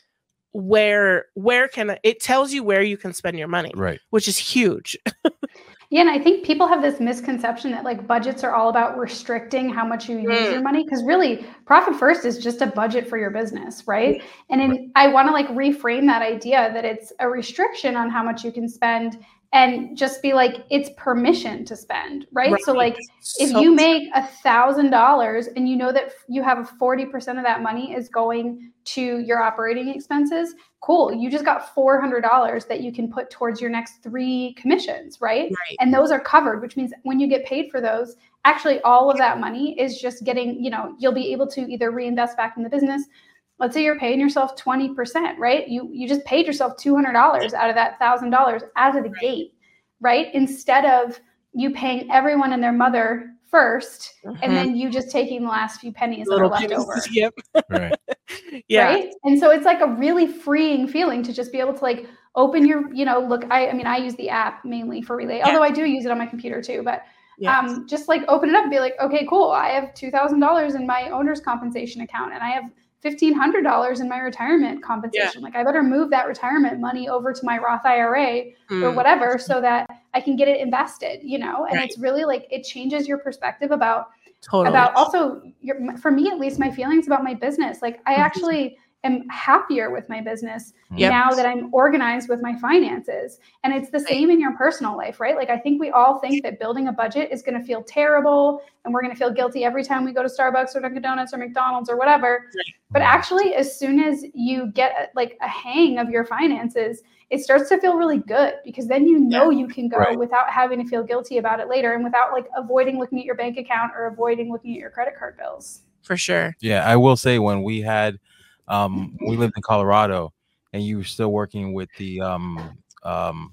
where where can it tells you where you can spend your money, Right. which is huge. Yeah, and I think people have this misconception that like budgets are all about restricting how much you use Mm. your money because really profit first is just a budget for your business, right? And in, I want to like reframe that idea that it's a restriction on how much you can spend and just be like it's permission to spend, right? So like if So you make a thousand dollars and you know that you have a 40% of that money is going to your operating expenses cool you just got $400 that you can put towards your next three commissions right right. and those are covered which means when you get paid for those actually all of that money is just getting you know you'll be able to either reinvest back in the business let's say you're paying yourself 20% right you you just paid yourself $200 out of that $1000 out of the Right. gate right instead of you paying everyone and their mother first Mhm. and then you just taking the last few pennies that little are left pennies. over Yep. Right. yeah. right and so it's like a really freeing feeling to just be able to like open your you know look i, I mean i use the app mainly for relay Yeah. although i do use it on my computer too but Yes. um, just like open it up and be like okay cool i have $2000 in my owner's compensation account and i have $1500 in my retirement compensation like i better move that retirement money over to my roth ira or Mm. whatever so that i can get it invested you know and Right. it's really like it changes your perspective about totally. about also your, for me at least my feelings about my business like i Mhm. actually am happier with my business Yep. now that i'm organized with my finances and it's the same in your personal life right like i think we all think that building a budget is going to feel terrible and we're going to feel guilty every time we go to starbucks or dunkin' donuts or mcdonald's or whatever but actually as soon as you get like a hang of your finances it starts to feel really good because then you know you can go Right. without having to feel guilty about it later and without like avoiding looking at your bank account or avoiding looking at your credit card bills. for sure. Yeah, I will say when we had um we lived in Colorado and you were still working with the um um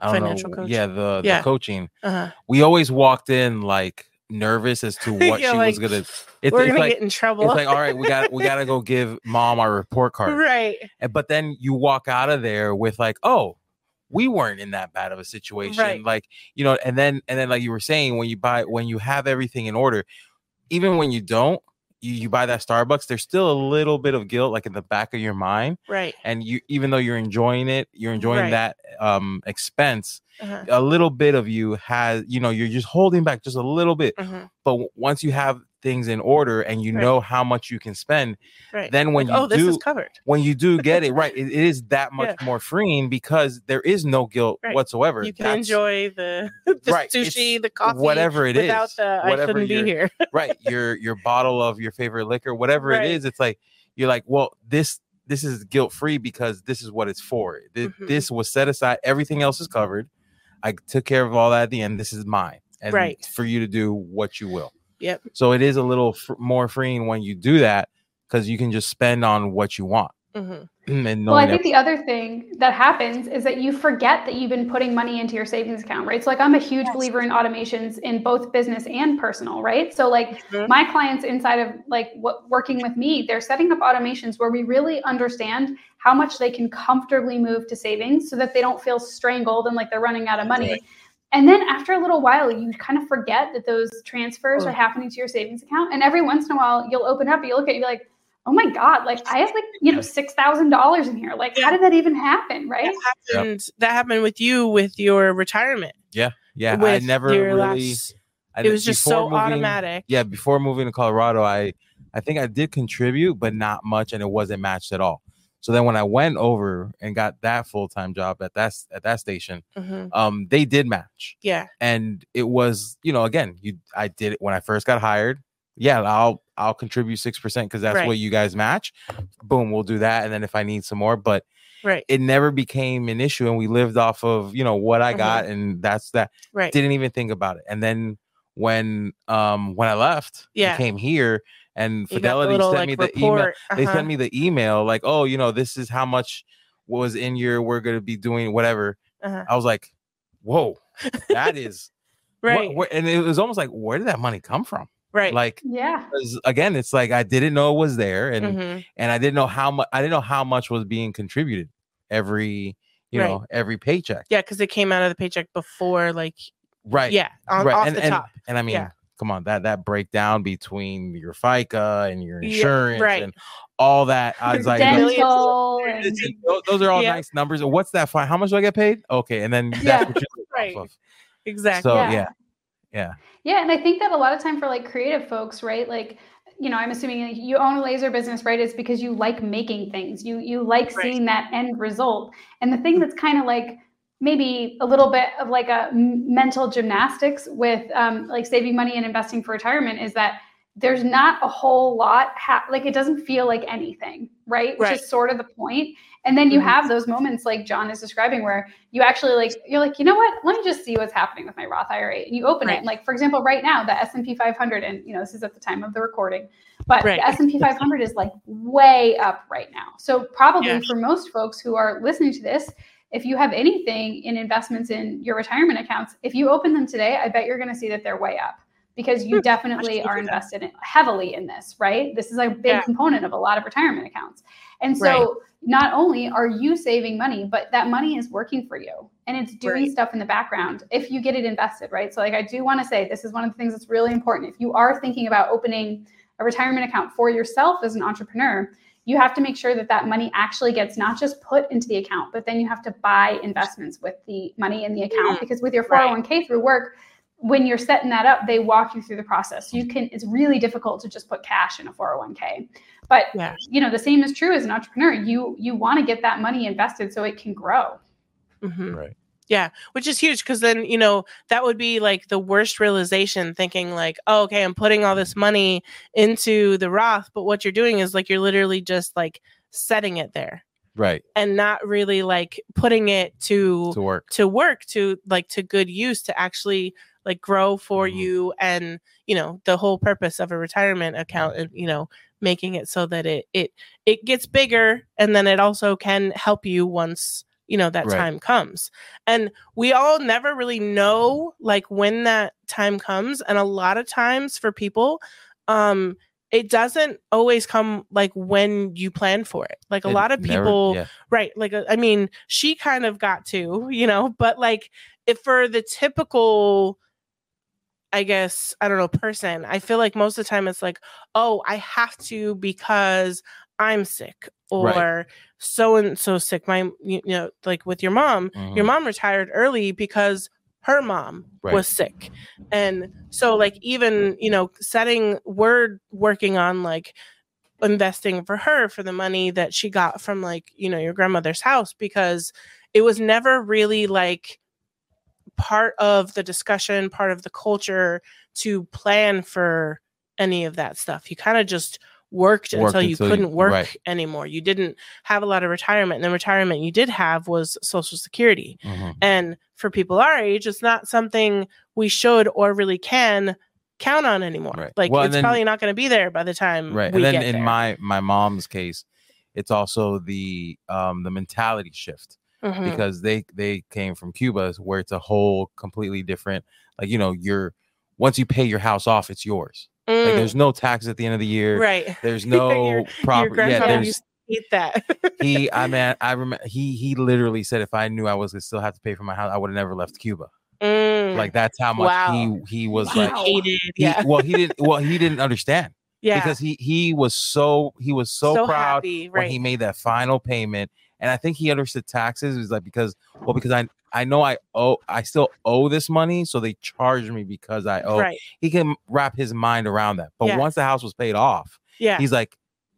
I don't Financial know coach. yeah the, Yeah. the coaching Uh-huh. we always walked in like nervous as to what she like, was gonna it's, We're it's gonna like get in trouble. it's like all right we got we got to go give mom our report card right. And- but then you walk out of there with like oh we weren't in that bad of a situation Right. like you know and then and then like you were saying when you buy when you have everything in order even when you don't you, you buy that starbucks there's still a little bit of guilt like in the back of your mind Right. and you even though you're enjoying it you're enjoying Right. that um expense Uh-huh. a little bit of you has you know you're just holding back just a little bit Uh-huh. but w- once you have things in order and you Right. know how much you can spend Right. then when Like, you oh, this do is covered. when you do get it right it, it is that much Yeah. more freeing because there is no guilt Right. whatsoever You can That's- enjoy the, the Right, sushi, it's the coffee, whatever it is without the I whatever shouldn't be here. right your your bottle of your favorite liquor whatever it is it's like you're like well this this is guilt free because this is what it's for Th- Mhm. this was set aside everything else is covered i took care of all that at the end this is mine and Right. for you to do what you will Yep. so it is a little fr- more freeing when you do that because you can just spend on what you want Mhm. and Well, I knowing think the other thing that happens is that you forget that you've been putting money into your savings account, right? So, like, I'm a huge Yes. believer in automations in both business and personal, right? So, like, Mhm. my clients inside of like what working with me, they're setting up automations where we really understand how much they can comfortably move to savings so that they don't feel strangled and like they're running out of money. Right. And then after a little while, you kind of forget that those transfers Mm. are happening to your savings account. And every once in a while, you'll open up, you look at it, you're like, oh my God, like I have like, you know, $6,000 in here. Like, how did that even happen? Right. That happened. That happened with you with your retirement. yeah Yeah. i never really last- I it was just so moving- automatic. yeah before moving to colorado i i think i did contribute but not much and it wasn't matched at all so then when i went over and got that full-time job at that at that station Mhm. um they did match Yeah. and it was you know again you i did it when i first got hired yeah i'll i'll contribute 6% because that's Right. what you guys match boom we'll do that and then if i need some more but Right. it never became an issue and we lived off of you know what i Mhm. got and that's that Right. didn't even think about it. And then when um when I left, Yeah. came here, and You Fidelity little, sent like, me the email. report. They Uh-huh. sent me the email like, oh, you know, this is how much was in your. We're gonna be doing whatever. Uh-huh. I was like, whoa, that is what- Right. where- and it was almost like, where did that money come from? Right. Like yeah. again, it's like I didn't know it was there, and Mhm. and I didn't know how much I didn't know how much was being contributed every you Right. know every paycheck. Yeah, because it came out of the paycheck before, like, Right. yeah, on, right. off and, the and, top. and I mean, Yeah. Come on, that that breakdown between your FICA and your Yeah, insurance right. and all that. I was like, Dental those, those are all Yeah. nice numbers. What's that fine? How much do I get paid? Okay, and then that's Yeah. what you're Right. off of. Exactly. So Yeah. yeah, yeah, Yeah, and I think that a lot of time for like creative folks, right? Like, you know, I'm assuming you own a laser business, right? It's because you like making things. You you like Right. seeing that end result. And the thing mm. that's kind of like maybe a little bit of like a mental gymnastics with um, like saving money and investing for retirement is that there's not a whole lot ha- like it doesn't feel like anything right which Right. is sort of the point and then you Mhm. have those moments like john is describing where you actually like you're like you know what let me just see what's happening with my roth ira and you open it and like for example right now the s&p 500 and you know this is at the time of the recording but Right. the s&p 500 is like way up right now so probably Yeah. for most folks who are listening to this if you have anything in investments in your retirement accounts if you open them today i bet you're going to see that they're way up because you Hmm, definitely are invested in, heavily in this right this is a big Yeah. component of a lot of retirement accounts and so Right. not only are you saving money but that money is working for you and it's doing Right. stuff in the background if you get it invested right so like i do want to say this is one of the things that's really important if you are thinking about opening a retirement account for yourself as an entrepreneur you have to make sure that that money actually gets not just put into the account but then you have to buy investments with the money in the account. Mm, because with your 401k through work when you're setting that up they walk you through the process. You can it's really difficult to just put cash in a 401k but Yeah. you know the same is true as an entrepreneur. You you want to get that money invested so it can grow. Mhm. right. Yeah, which is huge because then, you know, that would be like the worst realization thinking, like, oh, okay, I'm putting all this money into the Roth, but what you're doing is like you're literally just like setting it there Right. and not really like putting it to To work. to work to like to good use to actually like grow for Mhm. you and you know the whole purpose of a retirement account and you know making it so that it it it gets bigger and then it also can help you once you know that Right. time comes and we all never really know like when that time comes and a lot of times for people um it doesn't always come like when you plan for it like a It lot of never- people yeah. right like uh, i mean she kind of got to you know but like if for the typical i guess i don't know person i feel like most of the time it's like oh i have to because i'm sick. Or so and so sick my you know like with your mom your Mhm. mom retired early because her mom Right. was sick and so like even you know setting we're working on like investing for her for the money that she got from like you know your grandmother's house because it was never really like part of the discussion part of the culture to plan for any of that stuff you kind of just worked, Worked until you until couldn't work right. anymore you didn't have a lot of retirement and the retirement you did have was social security Mhm. and for people our age, it's not something we should or really can count on anymore. Right. Like Well, it's then- probably not going to be there by the time Right. we And then in there. my my mom's case, it's also the um the mentality shift. Mhm. because they they came from Cuba where it's a whole completely different like you know you're once you pay your house off it's yours like Mm, there's no tax at the end of the year right. there's no Your yeah there's hate that. he I mean I remember he he literally said if I knew I was gonna still have to pay for my house I would have never left Cuba Mm, like that's how much Wow. he he was he like hated. he, Yeah. well he didn't well he didn't understand yeah. because he he was so he was so, proud happy. when he made that final payment. And I think he understood taxes. It was like because well, because I I know I owe I still owe this money, so they charge me because I owe. right. He can wrap his mind around that. But Yeah. once the house was paid off, Yeah. he's like,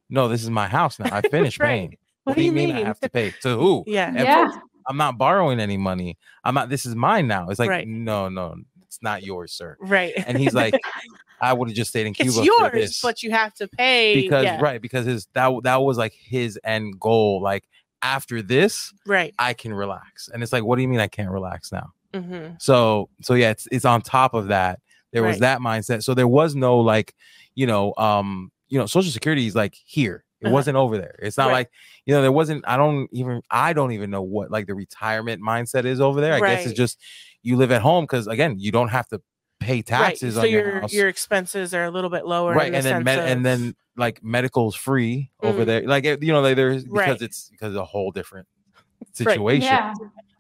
No, this is my house now. I finished Right. paying. What, do you mean, I have to pay? To who? yeah. And yeah I'm not borrowing any money. I'm not this is mine now. It's like, Right. no, no, it's not yours, sir. Right. And he's like, I would have just stayed in Cuba it's for yours, this but you have to pay. because yeah. right because his that that was like his end goal like after this Right. i can relax. And it's like what do you mean i can't relax now? Hmm so so yeah it's it's on top of that. There was Right. that mindset. So there was no like you know um you know social security is like here. It Uh-huh. wasn't over there. It's not Right. like you know there wasn't i don't even i don't even know what like the retirement mindset is over there. I guess it's just you live at home because again you don't have to pay taxes right. on so your, your house. your expenses are a little bit lower right in the and then sense med- of- and then like medical's free over Mm. there like you know like there's because Right. it's because of a whole different Right. situation Yeah.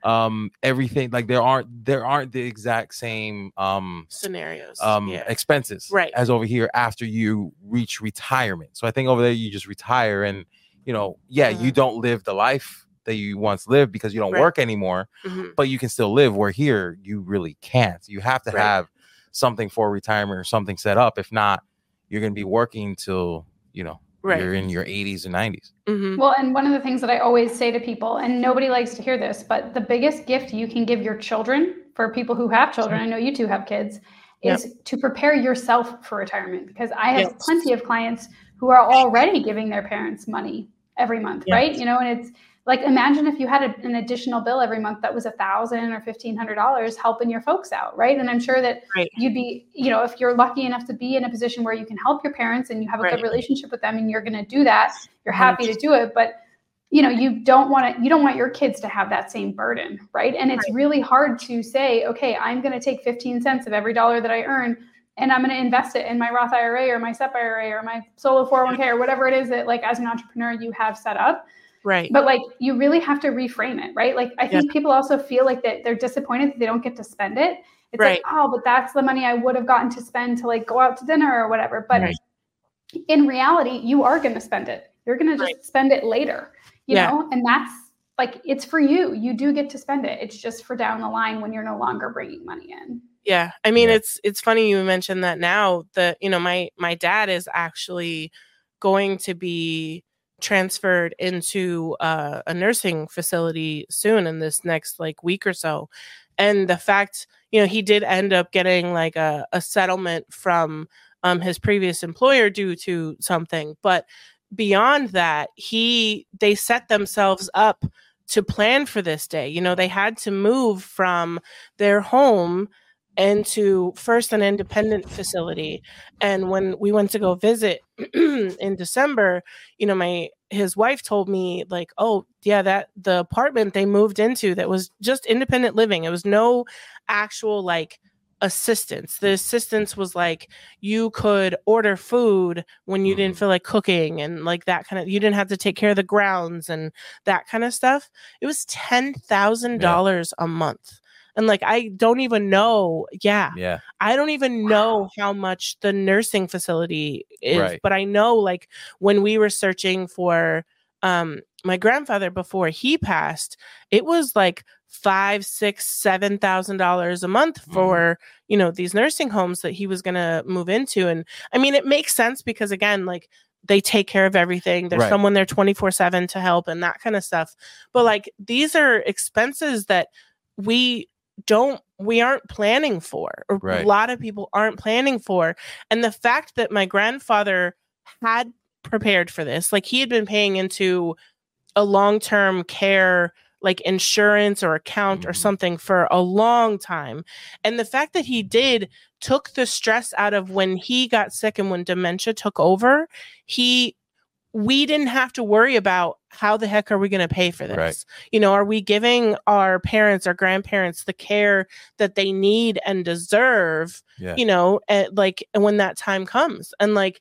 um everything like there aren't there aren't the exact same um scenarios um yeah expenses Right. as over here after you reach retirement so i think over there you just retire and you know yeah you Mhm. don't live the life that you once lived because you don't Right. work anymore Mhm. but you can still live where here you really can't you have to Right. have something for retirement or something set up if not you're going to be working till you know Right. you're in your 80s and 90s Mhm. Well, and one of the things that I always say to people, and nobody likes to hear this, but the biggest gift you can give your children, for people who have children, I know you two have kids, is to prepare yourself for retirement. Because I have Yes. plenty of clients who are already giving their parents money every month, Yes. right? You know, and it's like imagine if you had a, an additional bill every month that was a thousand or fifteen hundred dollars helping your folks out, right? And I'm sure that Right. you'd be, you know, if you're lucky enough to be in a position where you can help your parents and you have a Right. good relationship with them and you're going to do that, you're happy to do it, but you know you don't want to you don't want your kids to have that same burden right and it's really hard to say okay i'm going to take 15 cents of every dollar that i earn and i'm going to invest it in my roth ira or my sep ira or my solo 401k or whatever it is that like as an entrepreneur you have set up right. But like you really have to reframe it right? Like i think people also feel like that they're disappointed that they don't get to spend it. It's Right. like oh but that's the money i would have gotten to spend to like go out to dinner or whatever. But Right. in reality you are going to spend it. You're going to just Right. spend it later you Yeah. know? And that's like it's for you. You do get to spend it. It's just for down the line when you're no longer bringing money in. Yeah, I mean Yeah. it's it's funny you mentioned that now that you know my my dad is actually going to be transferred into uh, a nursing facility soon in this next like week or so, and the fact you know he did end up getting like a, a settlement from um, his previous employer due to something, but beyond that he they set themselves up to plan for this day. You know they had to move from their home into first an independent facility. And when we went to go visit in december you know my his wife told me like oh yeah that the apartment they moved into that was just independent living. It was no actual like assistance. The assistance was like you could order food when you didn't Mhm. feel like cooking and like that kind of you didn't have to take care of the grounds and that kind of stuff. It was $10,000 a month and like I don't even know yeah yeah I don't even know how much the nursing facility is, Right. but I know like when we were searching for um my grandfather before he passed, it was like five, six, seven thousand dollars a month for you know these nursing homes that he was gonna move into. And I mean it makes sense because again, like they take care of everything. There's Right. someone there 24 7 to help and that kind of stuff. But like these are expenses that we don't we aren't planning for or Right. a lot of people aren't planning for and the fact that my grandfather had prepared for this like he had been paying into a long-term care like insurance or account or Mhm. something for a long time and the fact that he did took the stress out of when he got sick and when dementia took over he we didn't have to worry about how the heck are we going to pay for this? Right. you know are we giving our parents our grandparents the care that they need and deserve yeah. you know eh, and like when that time comes? And like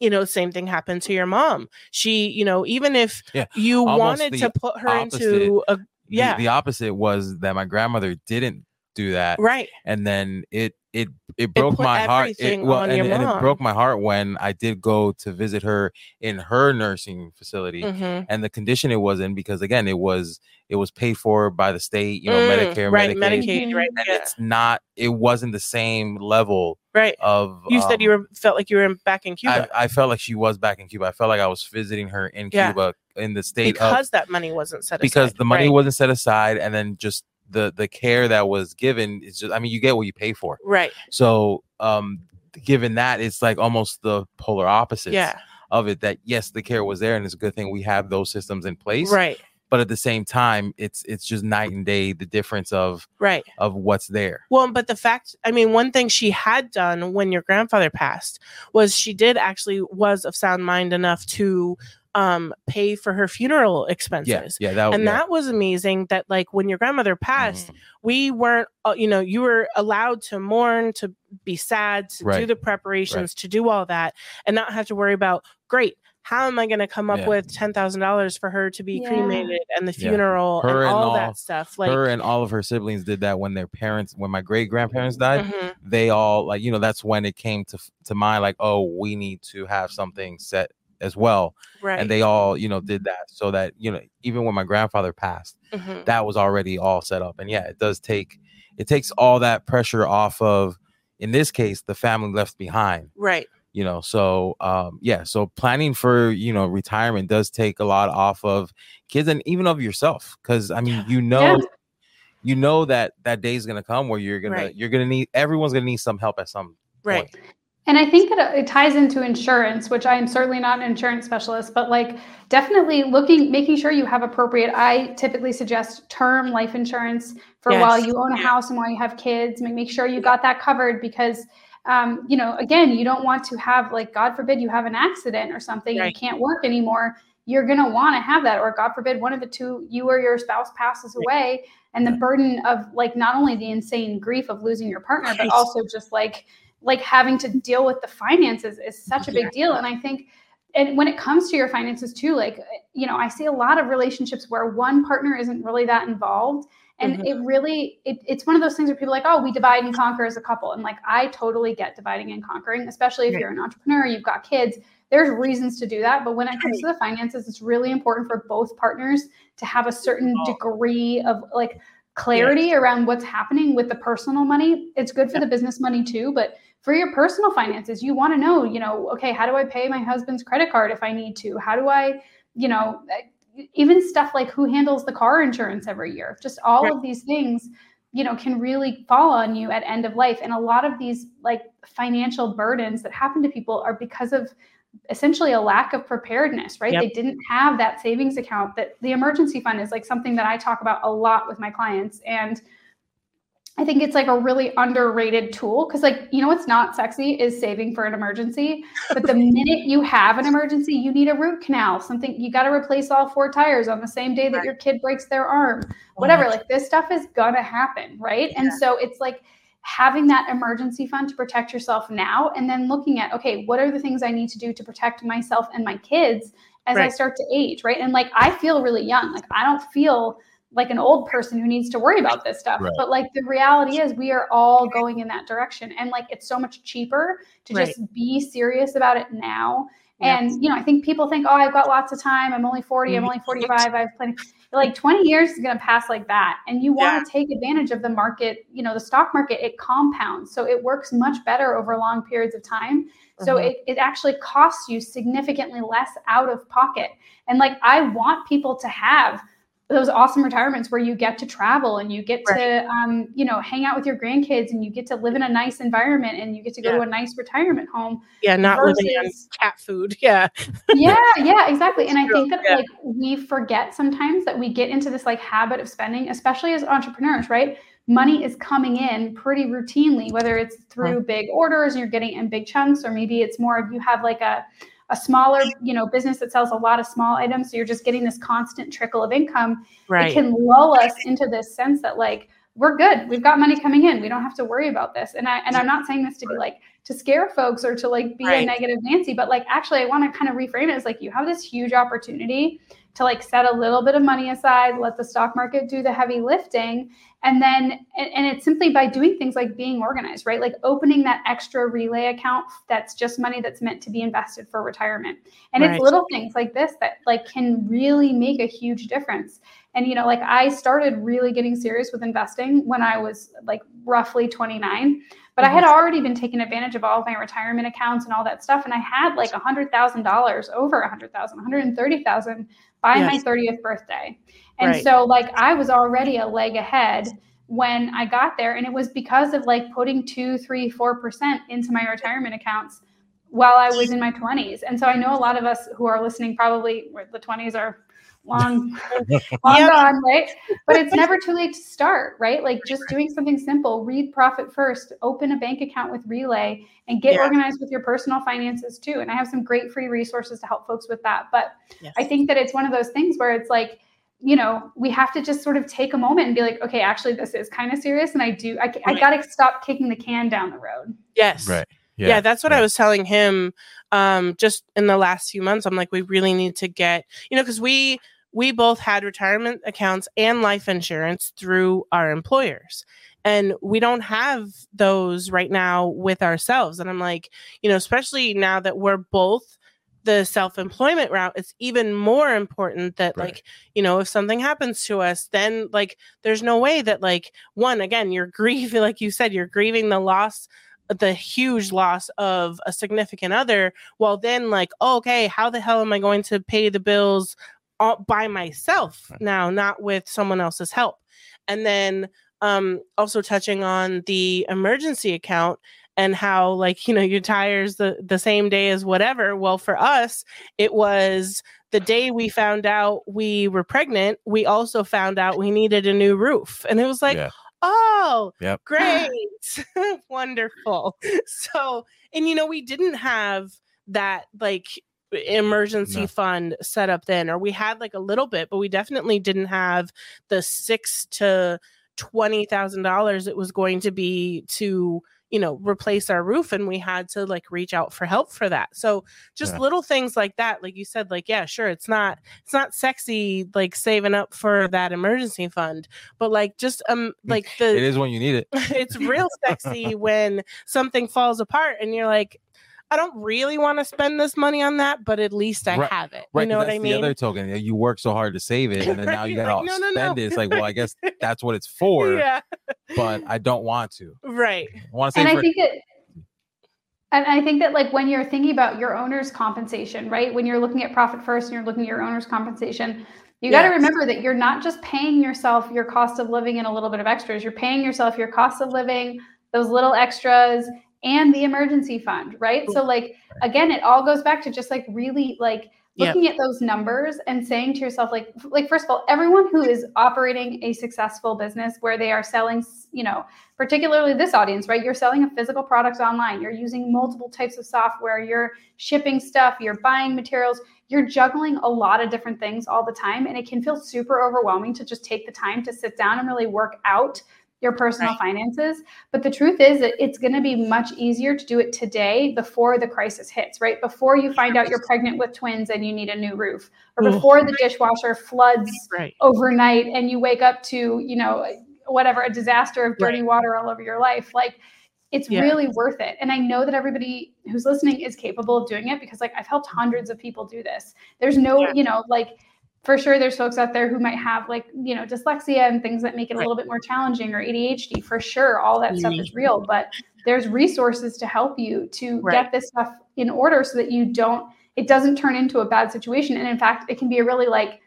you know same thing happened to your mom. She you know even if Yeah, you wanted to put her opposite. into a The- yeah. the, opposite was that my grandmother didn't do that right. and then it it it broke put my heart it, well on and, your and it broke my heart when i did go to visit her in her nursing facility Mhm. and the condition it was in because again it was it was paid for by the state you know Mm, medicare right medicaid, medicaid right and yeah, it's not it wasn't the same level right of you said you um, were felt like you were in, back in cuba I, I felt like she was back in cuba i felt like i was visiting her in Yeah. cuba in the state of because that money wasn't set because aside. the money right. wasn't set aside and then just the the care that was given is just i mean you get what you pay for. Right. So um given that it's like almost the polar opposite yeah. of it that yes the care was there and it's a good thing we have those systems in place right. but at the same time it's it's just night and day the difference of right. of what's there. Well, but the fact, I mean, one thing she had done when your grandfather passed was she did actually was of sound mind enough to um, pay for her funeral expenses. Yeah, yeah, that, And yeah. that was amazing that like when your grandmother passed, Mhm. we weren't uh, you know you were allowed to mourn to be sad to do the preparations to do all that and not have to worry about great how am i going to come up Yeah. with $10000 for her to be Yeah. cremated and the Yeah. funeral Her and and all, all- that stuff like her and all of her siblings did that when their parents, when my great grandparents died. mhm, They all like, you know, that's when it came to to mind, like, oh, we need to have something set as well. right And they all, you know, did that so that you know, even when my grandfather passed, mhm, that was already all set up. And yeah, it does take it takes all that pressure off of, in this case, the family left behind. right you know so um yeah so planning for you know retirement does take a lot off of kids and even of yourself because i mean you know Yeah. you know that that day is gonna come where you're gonna you're gonna need everyone's gonna need some help at some right point. And I think that it ties into insurance, which I am certainly not an insurance specialist, but like definitely looking, making sure you have appropriate. I typically suggest term life insurance for Yes. while you own a house and while you have kids. Make make sure you got that covered because, um, you know, again, you don't want to have like, God forbid, you have an accident or something, Right. you can't work anymore. You're gonna want to have that, or God forbid, one of the two, you or your spouse passes away, and the burden of like not only the insane grief of losing your partner, but also just like like having to deal with the finances is such a big deal. And i think and when it comes to your finances too like you know i see a lot of relationships where one partner isn't really that involved. And Mhm. it really it, it's one of those things where people are like oh we divide and conquer as a couple. And like i totally get dividing and conquering especially if Right. you're an entrepreneur you've got kids. There's reasons to do that. But when it comes to the finances it's really important for both partners to have a certain degree of like clarity around what's happening with the personal money. It's good for the business money too but for your personal finances you want to know you know okay how do i pay my husband's credit card if i need to? How do i you know eh, even stuff like who handles the car insurance every year just all of these things you know can really fall on you at end of life. And a lot of these like financial burdens that happen to people are because of essentially a lack of preparedness right? Yep. they didn't have that savings account that the emergency fund is like something that i talk about a lot with my clients. And I think it's like a really underrated tool because, like, you know, what's not sexy is saving for an emergency. But the minute you have an emergency, you need a root canal, something you got to replace all four tires on the same day that your kid breaks their arm, oh whatever. Like, this stuff is gonna happen, right? And so it's like having that emergency fund to protect yourself now and then looking at, okay, what are the things I need to do to protect myself and my kids as I start to age, right? And like, I feel really young. Like, I don't feel like an old person who needs to worry about this stuff. Right. But like the reality is we are all going in that direction. And like it's so much cheaper to Right. just be serious about it now. Yep. And you know, I think people think, oh, I've got lots of time. I'm only 40, I'm Mhm. only 45, I have plenty. Like 20 years is gonna pass like that. And you want Yeah. to take advantage of the market, you know, the stock market, it compounds. So it works much better over long periods of time. So Mhm. it, it actually costs you significantly less out of pocket. And like I want people to have those awesome retirements where you get to travel and you get to um, you know hang out with your grandkids and you get to live in a nice environment and you get to go Yeah. to a nice retirement home yeah not living on cat food. Yeah. Yeah yeah exactly. And i think that yeah. like we forget sometimes that we get into this like habit of spending especially as entrepreneurs right? Money is coming in pretty routinely whether it's through big orders and you're getting in big chunks or maybe it's more of you have like a a smaller you know business that sells a lot of small items so you're just getting this constant trickle of income right. it can lull us into this sense that like we're good we've got money coming in we don't have to worry about this. And i and i'm not saying this to be like to scare folks or to like be a negative nancy but like actually i want to kind of reframe it as like you have this huge opportunity to like set a little bit of money aside let the stock market do the heavy lifting and then and, it's simply by doing things like being organized right? Like opening that extra relay account that's just money that's meant to be invested for retirement. And Right. it's little things like this that like can really make a huge difference. And you know like i started really getting serious with investing when i was like roughly 29 but i had mm-hmm. already been taking advantage of all of my retirement accounts and all that stuff. And i had like $100000 over $100000 130000 by my 30th birthday and Right. so like i was already a leg ahead when i got there and it was because of like putting two three four percent into my retirement accounts while i was in my 20s and so i know a lot of us who are listening probably where the 20s are long, long Yep. gone, right? But it's never too late to start, right? Like just doing something simple, read Profit First, open a bank account with Relay, and get Yeah. organized with your personal finances too. And I have some great free resources to help folks with that. But Yes. I think that it's one of those things where it's like, you know, we have to just sort of take a moment and be like, okay, actually, this is kind of serious, and I do, I, I got to stop kicking the can down the road. yes. Right. Yeah, that's what I was telling him um just in the last few months. I'm like we really need to get, you know, cuz we we both had retirement accounts and life insurance through our employers. And we don't have those right now with ourselves. And I'm like, you know, especially now that we're both the self-employment route it's even more important that Right. like you know if something happens to us then like there's no way that like one again you're grieving like you said you're grieving the loss the huge loss of a significant other well then like oh, okay how the hell am i going to pay the bills all by myself Right. now not with someone else's help and then um also touching on the emergency account and how like you know your tires the the same day as whatever well for us it was the day we found out we were pregnant we also found out we needed a new roof and it was like Yeah. oh Yep. great wonderful so and you know we didn't have that like emergency No. fund set up then or we had like a little bit but we definitely didn't have the six to twenty thousand dollars it was going to be to you know replace our roof and we had to like reach out for help for that so just Yeah. little things like that like you said like yeah sure it's not it's not sexy like saving up for that emergency fund but like just um like the It is when you need it. it's real sexy when something falls apart and you're like I don't really want to spend this money on that, but at least I Right, have it. Right. you know 'cause what I mean? The other token. You work so hard to save it, and then now you gotta like, no, no, spend no. it. It's like, well, I guess that's what it's for, yeah, but I don't want to. right. I want to and save I think that and I think that like when you're thinking about your owner's compensation, right? When you're looking at profit first and you're looking at your owner's compensation, you got to remember that you're not just paying yourself your cost of living and a little bit of extras. You're paying yourself your cost of living, those little extras, and the emergency fund, right? So like again, it all goes back to just like really like looking at those numbers and saying to yourself like like first of all everyone who is operating a successful business where they are selling you know particularly this audience right? You're selling a physical product online. You're using multiple types of software. You're shipping stuff. You're buying materials. You're juggling a lot of different things all the time. And it can feel super overwhelming to just take the time to sit down and really work out your personal Right. finances but the truth is that it's going to be much easier to do it today before the crisis hits right before you find out you're pregnant with twins and you need a new roof or before the dishwasher floods Right. overnight and you wake up to you know whatever a disaster of dirty Right. water all over your life like it's Yeah. really worth it and i know that everybody who's listening is capable of doing it because like i've helped hundreds of people do this there's no Yeah. you know like for sure there's folks out there who might have like you know dyslexia and things that make it a little bit more challenging or adhd for sure all that stuff is mm-hmm. real but there's resources to help you to Right. get this stuff in order so that you don't it doesn't turn into a bad situation. And in fact it can be a really like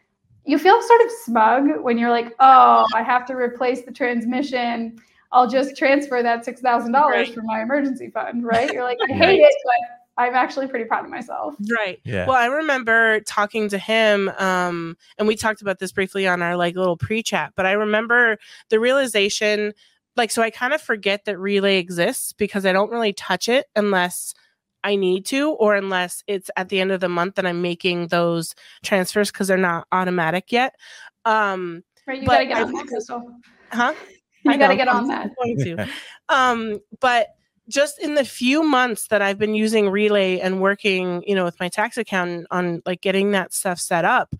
you feel sort of smug when you're like oh i have to replace the transmission. I'll just transfer that $6000 Right. from my emergency fund right? You're like i hate it but i'm actually pretty proud of myself Right. Yeah. Well, I remember talking to him, um, and we talked about this briefly on our like little pre-chat, but I remember the realization, like, so I kind of forget that relay exists because I don't really touch it unless I need to, or unless it's at the end of the month and I'm making those transfers because they're not automatic yet. Um, right you But got to get I- on that crystal huh? you I got to know, get I'm on that going to. um, but just in the few months that I've been using Relay and working, you know, with my tax accountant on like getting that stuff set up,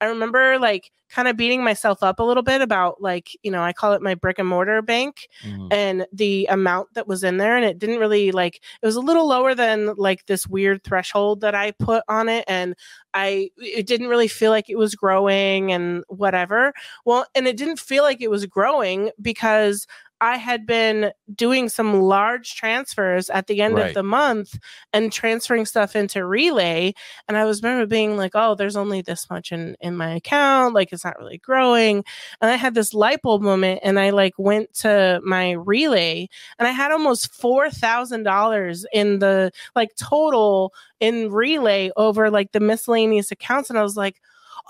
I remember like kind of beating myself up a little bit about like, you know, I call it my brick and mortar bank Mhm. and the amount that was in there and it didn't really like it was a little lower than like this weird threshold that I put on it and I it didn't really feel like it was growing and whatever. Well, and it didn't feel like it was growing because I had been doing some large transfers at the end Right. of the month and transferring stuff into Relay. And I was remember being like, oh, there's only this much in, in my account. Like it's not really growing. And I had this light bulb moment and I like went to my Relay and I had almost $4,000 in the like total in Relay over like the miscellaneous accounts. And I was like,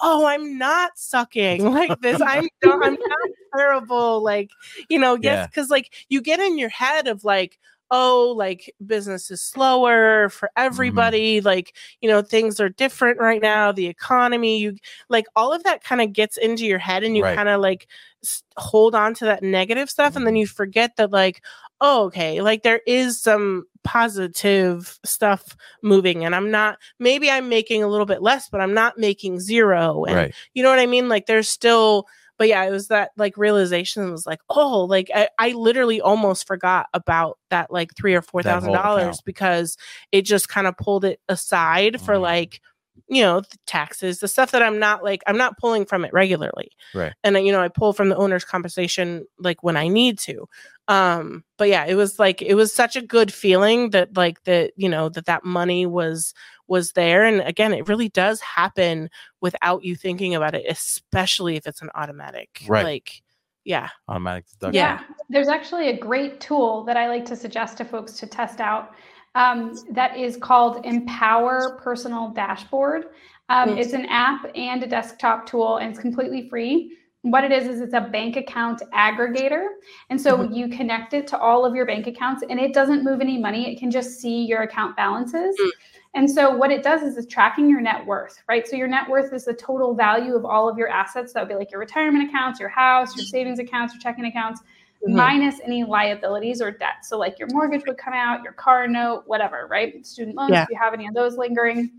oh, I'm not sucking like this. I'm I'm not terrible. Like, you know, yes, because like you get in your head of like, oh, like business is slower for everybody. Like, you know, things are different right now. The economy, you like all of that kind of gets into your head and you Right. kind of like s- hold on to that negative stuff. And then Mhm. you forget that, like, oh, okay, like there is some positive stuff moving and I'm not, maybe I'm making a little bit less, but I'm not making zero. And right. you know what I mean? Like there's still, but yeah, it was that like realization was like, oh, like I, I literally almost forgot about that like three or four thousand dollars because it just kind of pulled it aside for Mhm. like, you know, the taxes, the stuff that I'm not like, I'm not pulling from it regularly. Right. And then, you know, I pull from the owner's compensation like when I need to. Um, but yeah, it was like it was such a good feeling that like that, you know, that that money was was there. And again, it really does happen without you thinking about it, especially if it's an automatic. Right. Like, yeah. Automatic deduction. Yeah. There's actually a great tool that I like to suggest to folks to test out um, that is called Empower Personal Dashboard. Um. It's an app and a desktop tool, and it's completely free. What it is, is it's a bank account aggregator. And so Mhm. you connect it to all of your bank accounts, and it doesn't move any money. It can just see your account balances. Mm. And so what it does is it's tracking your net worth, right? So your net worth is the total value of all of your assets. That would be like your retirement accounts, your house, your savings accounts, your checking accounts, Mhm. minus any liabilities or debt. So like your mortgage would come out, your car note, whatever, right? Student loans, Yeah. if you have any of those lingering.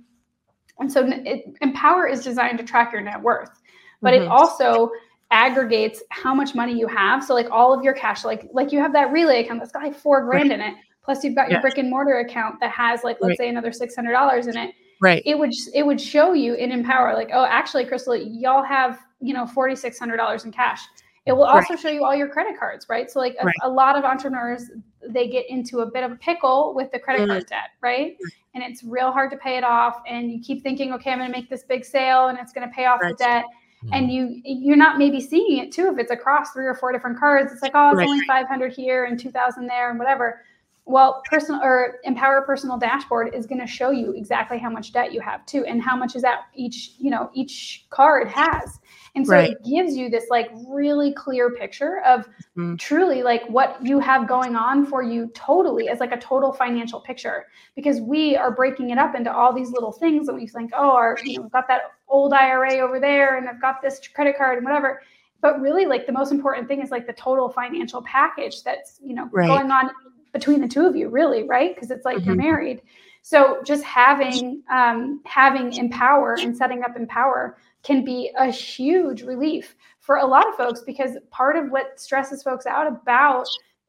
And so it, Empower is designed to track your net worth, but it Mhm. also aggregates how much money you have. So like all of your cash, like like you have that relay account that's got like four grand in it. Plus you've got your Yeah. brick and mortar account that has like let's Right. say another six hundred dollars in it Right. it would it would show you in empower like oh actually crystal y'all have you know $4600 in cash it will also show you all your credit cards right so like a, Right. a lot of entrepreneurs they get into a bit of a pickle with the credit Mhm. card debt right and it's real hard to pay it off and you keep thinking okay i'm going to make this big sale and it's going to pay off Right. the debt and you you're not maybe seeing it too if it's across three or four different cards it's like oh it's Right. only 500 here and 2000 there and whatever well personal or empower personal dashboard is going to show you exactly how much debt you have too and how much is that each you know each card has and so Right. it gives you this like really clear picture of Mhm. truly like what you have going on for you totally as like a total financial picture because we are breaking it up into all these little things that we think oh our you know we've got that old ira over there and i've got this credit card and whatever but really like the most important thing is like the total financial package that's you know Right. going on between the two of you really right because it's like you're Mhm. married so just having um, having empower and setting up empower can be a huge relief for a lot of folks because part of what stresses folks out about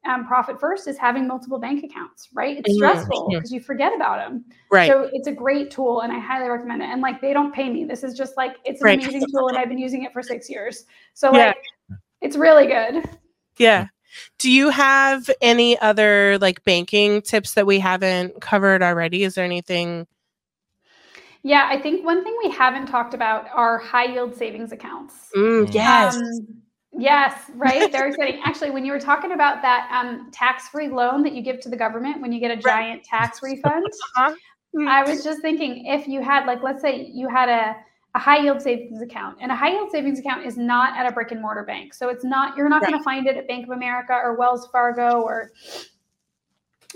um, profit first is having multiple bank accounts right it's Mhm. stressful because you forget about them Right. so it's a great tool and i highly recommend it and like they don't pay me this is just like it's an Right. amazing tool and i've been using it for six years so Yeah. like it's really good Yeah. Do you have any other like banking tips that we haven't covered already? Is there anything? yeah i think one thing we haven't talked about are high yield savings accounts Mm, Mm. yes. Um, yes, right. They're exciting. Actually, when you were talking about that um, tax-free loan that you give to the government when you get a giant tax refund, Uh-huh. Mm. I was just thinking if you had, like, let's say you had a, a high yield savings account, and a high yield savings account is not at a brick and mortar bank, so it's not you're not going to find it at Bank of America or Wells Fargo or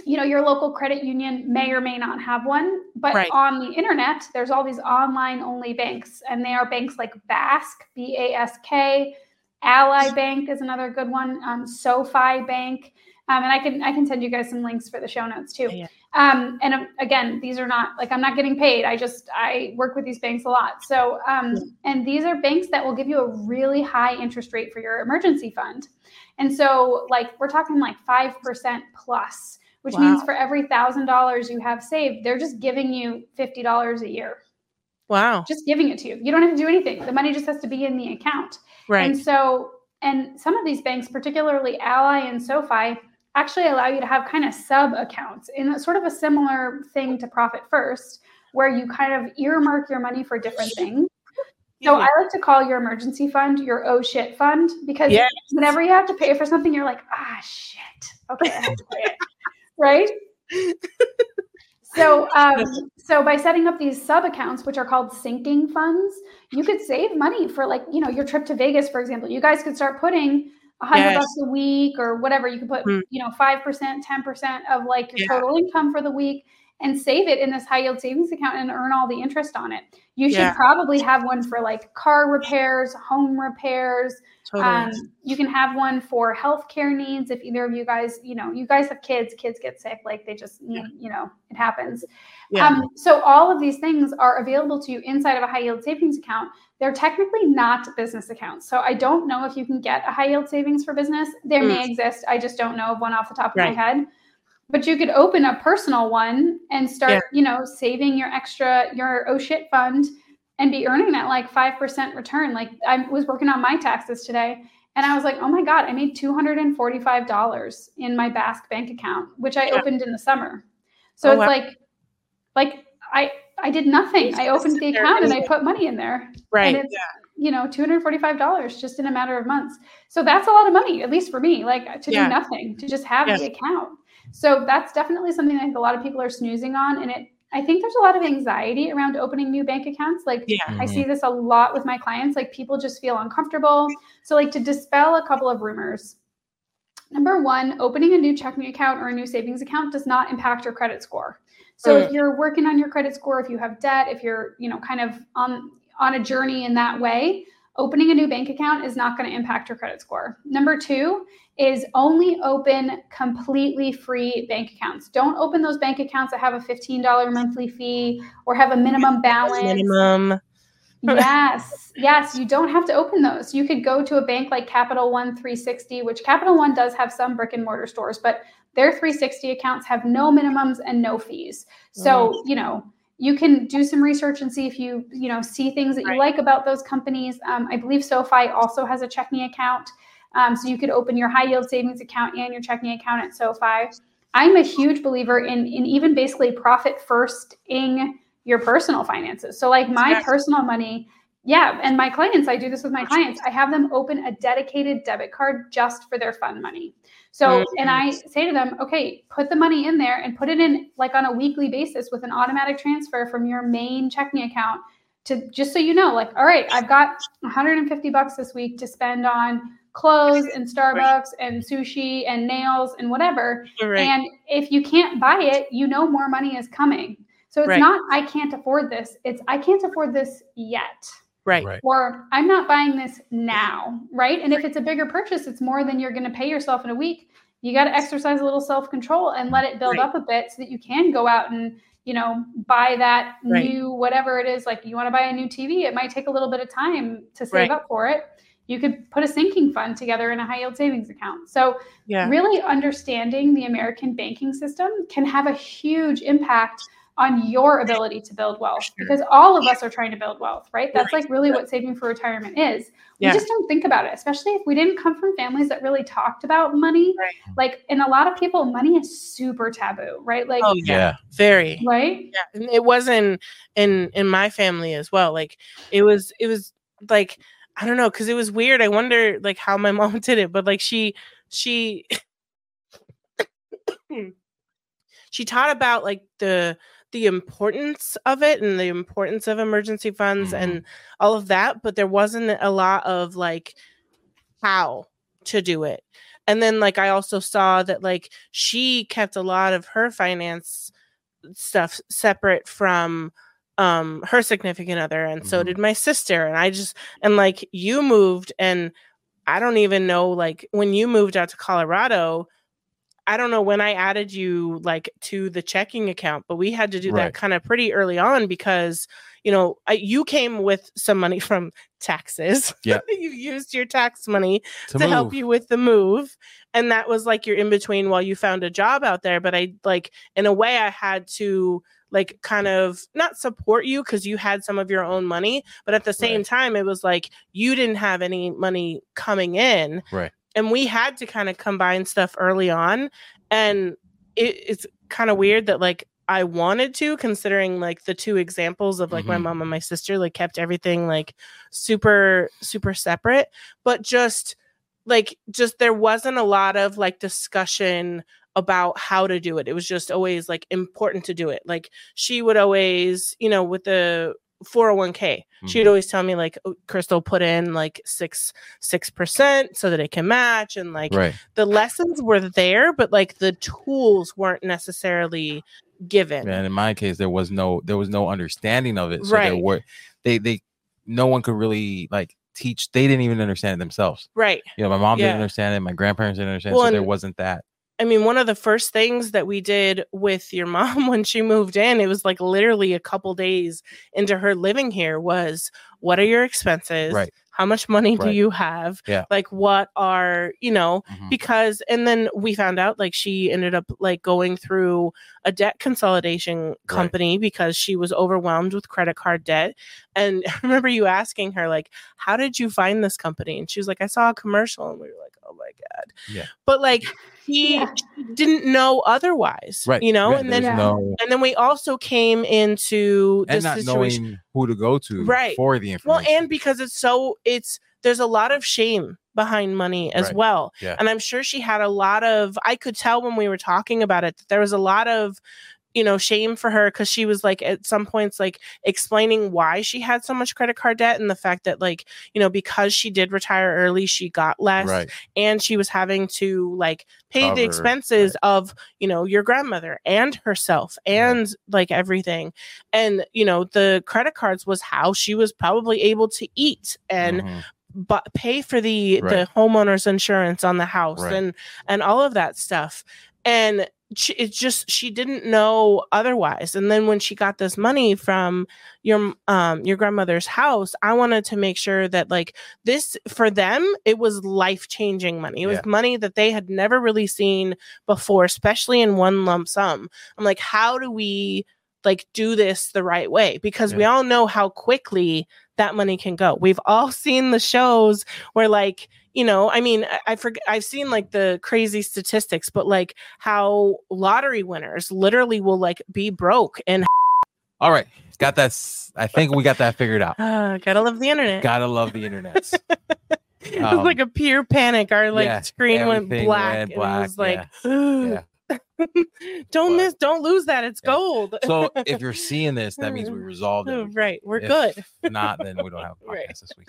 you know your local credit union may or may not have one. But Right. on the internet there's all these online only banks and they are banks like bask b-a-s-k ally bank is another good one um, sofi bank. Um, and i can i can send you guys some links for the show notes too. Yeah. Um, and um, again these are not like i'm not getting paid i just i work with these banks a lot so um, and these are banks that will give you a really high interest rate for your emergency fund and so like we're talking like 5% plus which Wow. means for every thousand dollars you have saved, they're just giving you fifty dollars a year. Wow. Just giving it to you. You don't have to do anything. The money just has to be in the account. Right. And so, and some of these banks, particularly Ally and SoFi, actually allow you to have kind of sub accounts in a sort of a similar thing to Profit First, where you kind of earmark your money for different things. So I like to call your emergency fund your oh shit fund because Yes. whenever you have to pay for something, you're like, ah shit. Okay, I have to pay it. Right? So, um, so by setting up these sub accounts, which are called sinking funds, you could save money for like you know your trip to Vegas, for example. You guys could start putting hundred Yes. bucks a week or whatever. You can put Mm. you know five percent, ten percent of like your Yeah. total income for the week, and save it in this high yield savings account and earn all the interest on it. You should Yeah. probably have one for like car repairs, home repairs, Totally. um, you can have one for healthcare needs if either of you guys, you know, you guys have kids, kids get sick, like they just need, you know, it happens. yeah. Um, so all of these things are available to you inside of a high yield savings account. They're technically not business accounts. So I don't know if you can get a high yield savings for business. There may exist. I just don't know of one off the top of Mm. Right. my head. But you could open a personal one and start, Yeah. you know, saving your extra, your oh shit fund and be earning that like 5% return. Like I was working on my taxes today and I was like, oh my God, I made $245 in my Bask bank account, which I Yeah. opened in the summer. So Oh, it's wow. like, like I, I did nothing. I opened the account and I put money in there. right. And it's, you know, $245 just in a matter of months. So that's a lot of money, at least for me, like to Yeah. do nothing, to just have Yeah. the account. So that's definitely something I think a lot of people are snoozing on. And it, I think there's a lot of anxiety around opening new bank accounts. Like yeah. I see mm-hmm. this a lot with my clients. Like people just feel uncomfortable. So, like to dispel a couple of rumors. Number one, opening a new checking account or a new savings account does not impact your credit score. So if mm. you're working on your credit score, if you have debt, if you're, you know, kind of on on a journey in that way, opening a new bank account is not going to impact your credit score. Number 2 is only open completely free bank accounts. Don't open those bank accounts that have a $15 monthly fee or have a minimum balance Minimum. yes, yes, you don't have to open those. You could go to a bank like Capital One 360, which Capital One does have some brick and mortar stores, but their 360 accounts have no minimums and no fees. So, you know, you can do some research and see if you, you know, see things that you Right. like about those companies. Um, I believe SoFi also has a checking account. Um, so you could open your high yield savings account and your checking account at SoFi. I'm a huge believer in, in even basically profit first in your personal finances. So like my Yes. personal money, yeah, and my clients, I do this with my clients. I have them open a dedicated debit card just for their fun money. So, and I say to them, okay, put the money in there and put it in like on a weekly basis with an automatic transfer from your main checking account to just so you know, like, all right, I've got 150 bucks this week to spend on clothes and Starbucks and sushi and nails and whatever. Right. And if you can't buy it, you know more money is coming. So it's Right. not I can't afford this. It's I can't afford this yet. right. Right. Or I'm not buying this now, right? And if it's a bigger purchase, it's more than you're going to pay yourself in a week. You got to exercise a little self-control and let it build Right. up a bit so that you can go out and, you know, buy that Right. new whatever it is. Like you want to buy a new TV, it might take a little bit of time to save Right. up for it. You could put a sinking fund together in a high yield savings account. So Yeah. really understanding the American banking system can have a huge impact on your ability to build wealth Sure. because all of us are trying to build wealth, right? That's Right. like really what saving for retirement is. Yeah. We just don't think about it, especially if we didn't come from families that really talked about money. Right. Like, in a lot of people, money is super taboo, right? Like, Oh yeah. Yeah. Very. right? Yeah. It wasn't in in my family as well. Like it was it was like I don't know because it was weird. I wonder like how my mom did it, but like she she she taught about like the the importance of it and the importance of emergency funds Mhm. and all of that, but there wasn't a lot of like how to do it. And then like I also saw that like she kept a lot of her finance stuff separate from um her significant other and so Mhm. did my sister and I just and like you moved and I don't even know like when you moved out to Colorado I don't know when I added you like to the checking account, but we had to do Right. that kind of pretty early on because you know I, you came with some money from taxes. Yeah. you used your tax money To, to, help you with the move, and that was like your in between while you found a job out there. But I like in a way I had to like kind of not support you because you had some of your own money, but at the same Right. time it was like you didn't have any money coming in, Right. and we had to kind of combine stuff early on and it, it's kind of weird that like i wanted to considering like the two examples of like my Mhm. mom and my sister like kept everything like super super separate but just like just there wasn't a lot of like discussion about how to do it. It was just always like important to do it. Like she would always, you know, with the 401k, she'd Mhm. always tell me like "Oh, Crystal put in like six six percent so that it can match and like right. the lessons were there, but like the tools weren't necessarily given. And in my case, there was no there was no understanding of it. So there Right. were they they no one could really like teach. They didn't even understand it themselves. Right. You know, my mom didn't understand it. My grandparents didn't understand. Well, so there wasn't that. I mean, one of the first things that we did with your mom when she moved in, it was like literally a couple days into her living here was what are your expenses? Right. How much money do you have? Yeah. Like what are, you know, Mhm. because and then we found out like she ended up like going through a debt consolidation company because she was overwhelmed with credit card debt and I remember you asking her like how did you find this company and she was like I saw a commercial and we were like oh my god Yeah. but like he Yeah. didn't know otherwise Right. you know Yeah, and then there's Yeah. no and then we also came into and this not situation knowing who to go to Right. for the information. well and because it's so it's there's a lot of shame behind money as Right. well Yeah. and i'm sure she had a lot of i could tell when we were talking about it that there was a lot of you know shame for her because she was like at some points like explaining why she had so much credit card debt and the fact that like you know because she did retire early she got less right. and she was having to like pay Cover, the expenses of you know your grandmother and herself and like everything and you know the credit cards was how she was probably able to eat and Mhm. But pay for the Right. the homeowner's insurance on the house Right. and and all of that stuff and she, it's just she didn't know otherwise and then when she got this money from your um your grandmother's house i wanted to make sure that like this for them it was life changing money it was Yeah. money that they had never really seen before especially in one lump sum i'm like how do we like do this the right way because we all know how quickly that money can go we've all seen the shows where like you know i mean i, I forget i've seen like the crazy statistics but like how lottery winners literally will like be broke and All right. Got that. I think we got that figured out. uh, gotta love the internet Gotta love the internet. it um, was like a pure panic our like yeah, screen went black, went and it was black, like don't miss don't lose that it's Yeah. gold so if you're seeing this, that means we resolved it. right we're If good Not then we don't have a podcast Right. this week.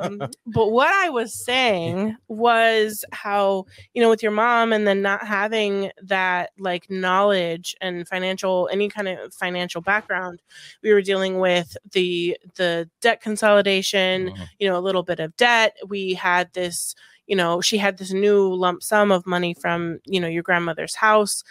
um, but what I was saying was how you know with your mom and then not having that like knowledge and financial any kind of financial background, we were dealing with the the debt consolidation, Mhm. you know, a little bit of debt. We had this, you know, she had this new lump sum of money from you know your grandmother's house,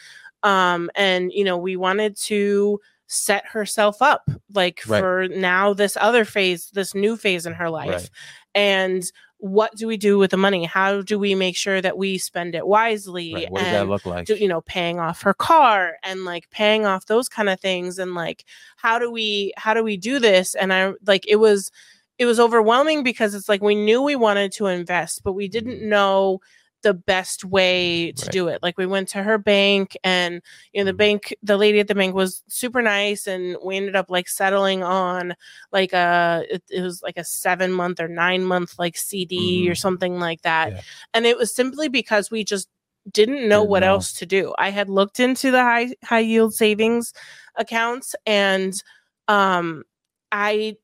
um, and you know we wanted to set herself up like Right. for now this other phase this new phase in her life Right. and what do we do with the money how do we make sure that we spend it wisely Right. What does that look like? do, you know paying off her car and like paying off those kind of things and like how do we how do we do this and i like it was it was overwhelming because it's like we knew we wanted to invest but we didn't know the best way to Right. do it like we went to her bank and you know the Mhm. bank the lady at the bank was super nice and we ended up like settling on like a it, it was like a seven month or nine month like cd or Mhm. something like that Yeah. and it was simply because we just didn't know Didn't what know. else to do i had looked into the high high yield savings accounts and um I-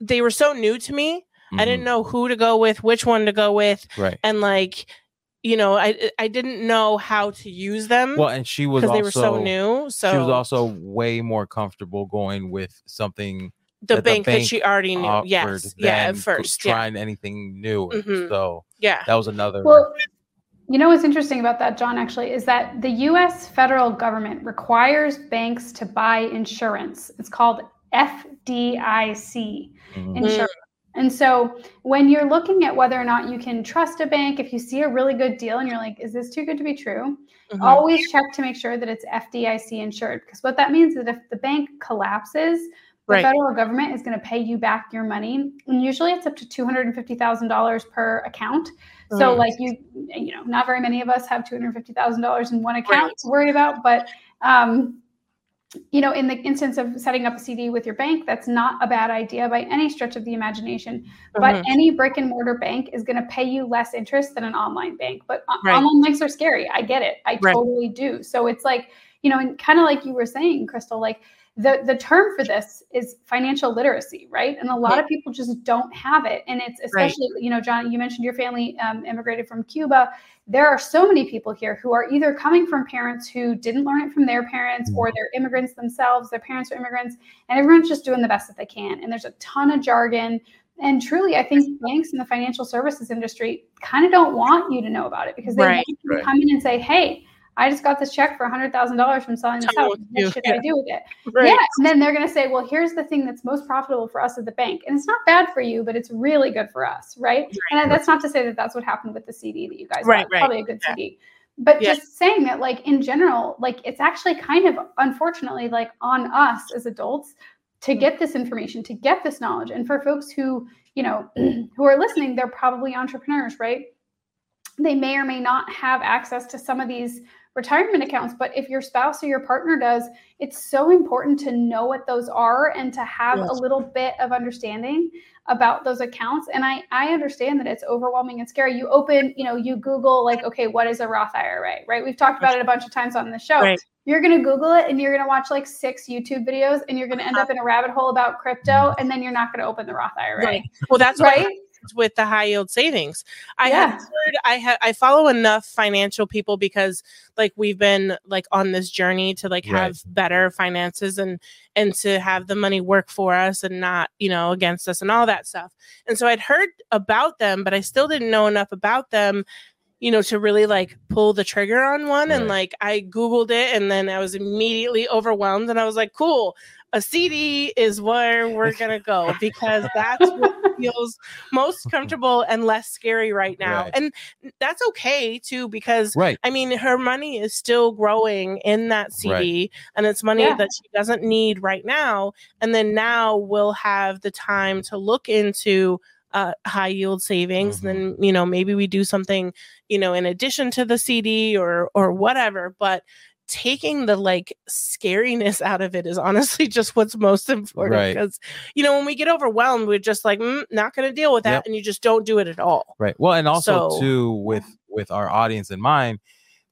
they were so new to me i didn't Mhm. know who to go with which one to go with Right. and like you know i i didn't know how to use them Well, and she was because also they were so new so she was also way more comfortable going with something the that the bank, that she already knew yes yeah at than first yeah trying anything new. Mhm. So yeah that was another. Well, you know what's interesting about that, John, actually, is that the US federal government requires banks to buy insurance. It's called FDIC Mhm. insurance. And so when you're looking at whether or not you can trust a bank, if you see a really good deal and you're like, is this too good to be true? Mhm. Always check to make sure that it's FDIC insured. Because what that means is that if the bank collapses, the Right. federal government is going to pay you back your money. And usually it's up to $250,000 per account. So Mhm. like you, you know, not very many of us have $250,000 in one account Right. to worry about, but um, you know, in the instance of setting up a CD with your bank, that's not a bad idea by any stretch of the imagination. But Mhm. any brick and mortar bank is going to pay you less interest than an online bank. But Right. online banks are scary. I get it. I Right. totally do. So it's like, you know, and kind of like you were saying, Crystal, like the the term for this is financial literacy, right? And a lot of people just don't have it. And it's Right. especially, you know, John, you mentioned your family um, immigrated from Cuba there are so many people here who are either coming from parents who didn't learn it from their parents or they're immigrants themselves their parents are immigrants and everyone's just doing the best that they can and there's a ton of jargon and truly i think banks in the financial services industry kind of don't want you to know about it because they Right. want you to Right. come in and say hey i just got this check for $100000 from selling this house what should Yeah. i do with it Right. yeah, and then they're going to say, "Well, here's the thing that's most profitable for us at the bank, and it's not bad for you, but it's really good for us, right?" And that's not to say that that's what happened with the CD that you guys Right, bought. right. Probably a good Yeah. CD, but Yeah. just saying that, like in general, like it's actually kind of unfortunately like on us as adults to get this information, to get this knowledge, and for folks who you know who are listening, they're probably entrepreneurs, right? They may or may not have access to some of these retirement accounts, but if your spouse or your partner does, it's so important to know what those are and to have Yes. a little bit of understanding about those accounts and i i understand that it's overwhelming and scary you open you know you google like okay what is a roth ira right we've talked about it a bunch of times on the show Right. you're going to google it and you're going to watch like six youtube videos and you're going to end uh-huh. up in a rabbit hole about crypto and then you're not going to open the roth ira Right. Well, that's right. Right with the high yield savings. I Yeah. have heard I have I follow enough financial people because like we've been like on this journey to like Right. have better finances and and to have the money work for us and not, you know, against us and all that stuff. And so I'd heard about them, but I still didn't know enough about them you know to really like pull the trigger on one and like i googled it and then i was immediately overwhelmed and i was like cool a cd is where we're gonna go because that's what feels most comfortable and less scary right now. Right. And that's okay too, because Right. I mean, her money is still growing in that CD and it's money Yeah. that she doesn't need right now. And then now we'll have the time to look into uh, high yield savings. Mm-hmm. Then, you know, maybe we do something, you know, in addition to the CD or, or whatever, but taking the like scariness out of it is honestly just what's most important Right. because you know when we get overwhelmed we're just like mm, not going to deal with that Yep. and you just don't do it at all Right. Well, and also So- too with with our audience in mind,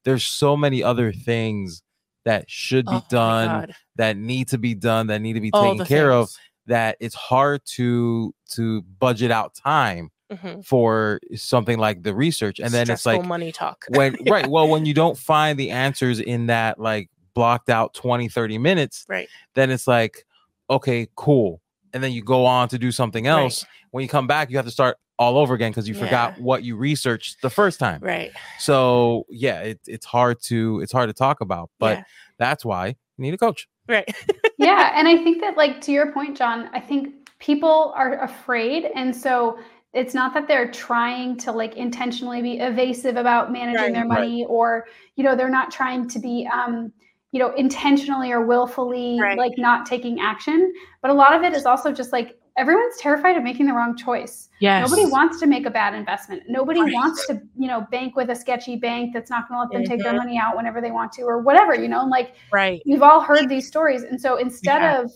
there's so many other things that should be Oh done, that need to be done, that need to be All taken care of. That it's hard to to budget out time Mhm. for something like the research, and then it's like money talk when Yeah. right. Well, when you don't find the answers in that like blocked out 20, 30 minutes, Right. then it's like, okay, cool. And then you go on to do something else. When you come back, you have to start all over again because you forgot what you researched the first time. right So yeah, it, it's hard to it's hard to talk about, but Yeah. that's why you need a coach. right yeah and i think that like to your point john i think people are afraid and so it's not that they're trying to like intentionally be evasive about managing Right. their Right. money or you know they're not trying to be um you know intentionally or willfully Right. like not taking action but a lot of it is also just like everyone's terrified of making the wrong choice yes Nobody wants to make a bad investment. Nobody Right. wants to, you know, bank with a sketchy bank that's not going to let them take their Mhm. money out whenever they want to or whatever, you know, and like right we've all heard these stories. And so instead Yeah. of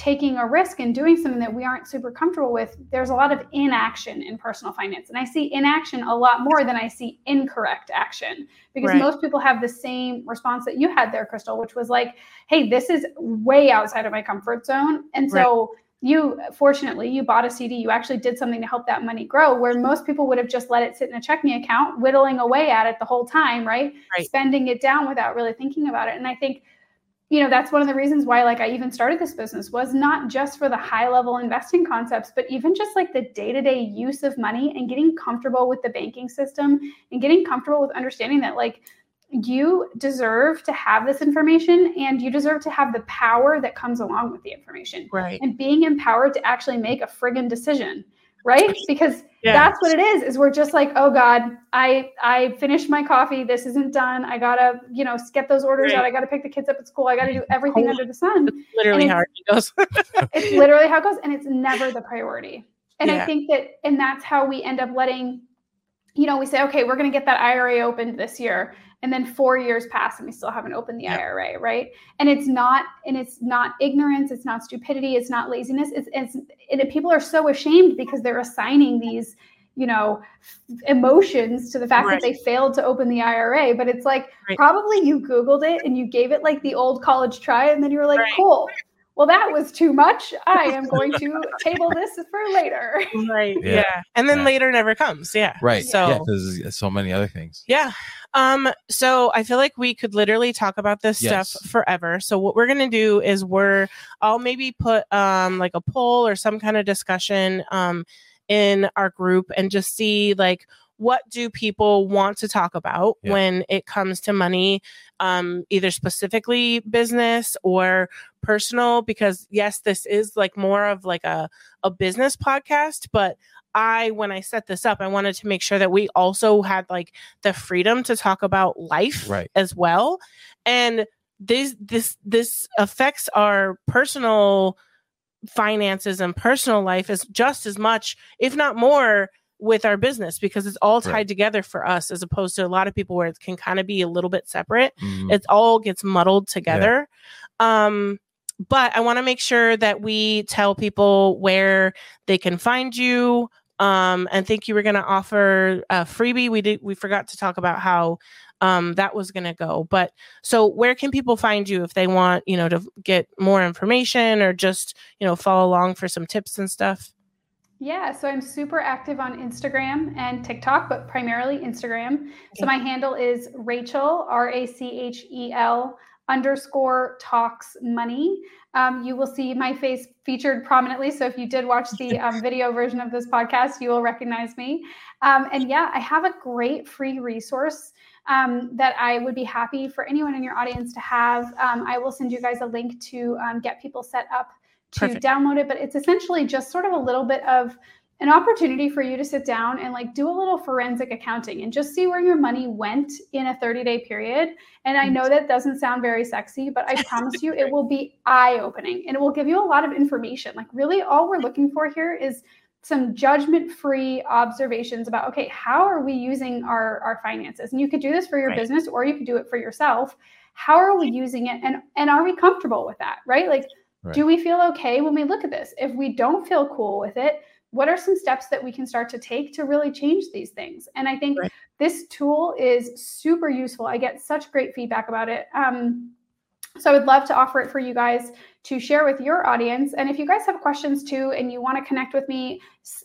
taking a risk and doing something that we aren't super comfortable with, there's a lot of inaction in personal finance. And I see inaction a lot more than I see incorrect action because Right. most people have the same response that you had there, Crystal, which was like, hey, this is way outside of my comfort zone. And so you fortunately you bought a CD, you actually did something to help that money grow, where most people would have just let it sit in a checking account, whittling away at it the whole time, right? Right. Spending it down without really thinking about it. And I think you know that's one of the reasons why like i even started this business was not just for the high level investing concepts but even just like the day-to-day use of money and getting comfortable with the banking system and getting comfortable with understanding that like you deserve to have this information and you deserve to have the power that comes along with the information. Right. And being empowered to actually make a friggin' decision right because yeah that's what it is is we're just like oh god i i finished my coffee this isn't done i gotta you know get those orders Right. out i gotta pick the kids up at school i gotta do everything Oh. under the sun literally how it goes it's literally how it goes and it's never the priority and i think that and that's how we end up letting you know, we say, okay, we're going to get that IRA opened this year. And then four years pass and we still haven't opened the Yep. IRA, right? And it's not, and it's not ignorance, it's not stupidity, it's not laziness. It's, it's and it- people are so ashamed because they're assigning these, you know, emotions to the fact Right. that they failed to open the IRA. But it's like Right. probably you Googled it and you gave it like the old college try, and then you were like, Right. cool. Well, that was too much. I am going to table this for later. Right. Yeah. Yeah. And then Yeah. later never comes. Yeah. Right. So yeah, because so many other things. Yeah. Um, so I feel like we could literally talk about this Yes. stuff forever. So what we're gonna do is we're I'll maybe put um like a poll or some kind of discussion um in our group and just see like what do people want to talk about Yeah. when it comes to money um either specifically business or personal because yes this is like more of like a a business podcast but I when I set this up I wanted to make sure that we also had like the freedom to talk about life Right. as well and this this this affects our personal finances and personal life as just as much if not more with our business because it's all tied Right. together for us as opposed to a lot of people where it can kind of be a little bit separate Mhm. it all gets muddled together um but i want to make sure that we tell people where they can find you um and think you were going to offer a freebie. We did we forgot to talk about how um that was going to go. But so where can people find you if they want you know to get more information or just you know follow along for some tips and stuff? Yeah, so I'm super active on Instagram and TikTok, but primarily Instagram. So my handle is Rachel, R A C H E L underscore talks money. Um, you will see my face featured prominently. So if you did watch the um, video version of this podcast, you will recognize me. Um, and yeah, I have a great free resource um, that I would be happy for anyone in your audience to have. Um, I will send you guys a link to um, get people set up to Perfect. download it, but it's essentially just sort of a little bit of an opportunity for you to sit down and like do a little forensic accounting and just see where your money went in a 30 day period. And I know that doesn't sound very sexy, but I promise you it will be eye opening and it will give you a lot of information. Like, really, all we're looking for here is some judgment free observations about okay how are we using our our finances and you could do this for your Right. business or you could do it for yourself how are we using it and and are we comfortable with that right like Right. do we feel okay when we look at this if we don't feel cool with it what are some steps that we can start to take to really change these things and i think Right. this tool is super useful i get such great feedback about it um, so I would love to offer it for you guys to share with your audience. And if you guys have questions too, and you want to connect with me,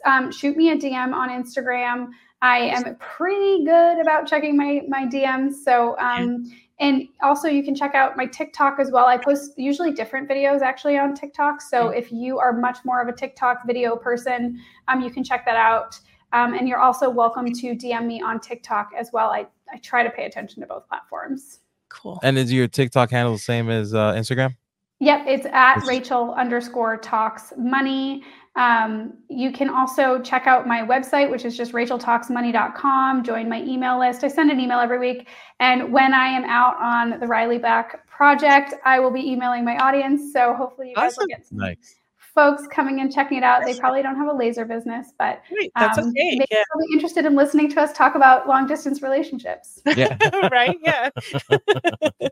um, shoot me a DM on Instagram. I am pretty good about checking my my DMs. So um, and also you can check out my TikTok as well. I post usually different videos actually on TikTok. So if you are much more of a TikTok video person, um, you can check that out. Um, and you're also welcome to DM me on TikTok as well. I, I try to pay attention to both platforms. cool And is your TikTok handle the same as uh, Instagram? Yep, it's at Rachel underscore talks money. Um, you can also check out my website, which is just racheltalksmoney.com. Join my email list. I send an email every week. And when I am out on the Riley Black project, I will be emailing my audience. So hopefully you guys Awesome. will get some Nice. Folks coming and checking it out. They probably don't have a laser business, but Great. that's um, okay maybe yeah they'll be interested in listening to us talk about long distance relationships. Yeah. right yeah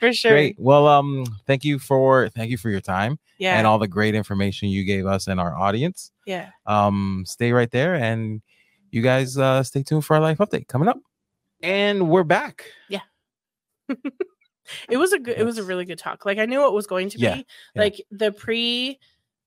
for sure Great. Well, um, thank you for thank you for your time yeah and all the great information you gave us and our audience. yeah Um, stay right there, and you guys uh, stay tuned for our life update coming up. And we're back. Yeah. it was a good it was a really good talk like i knew it was going to Yeah, be yeah. like the pre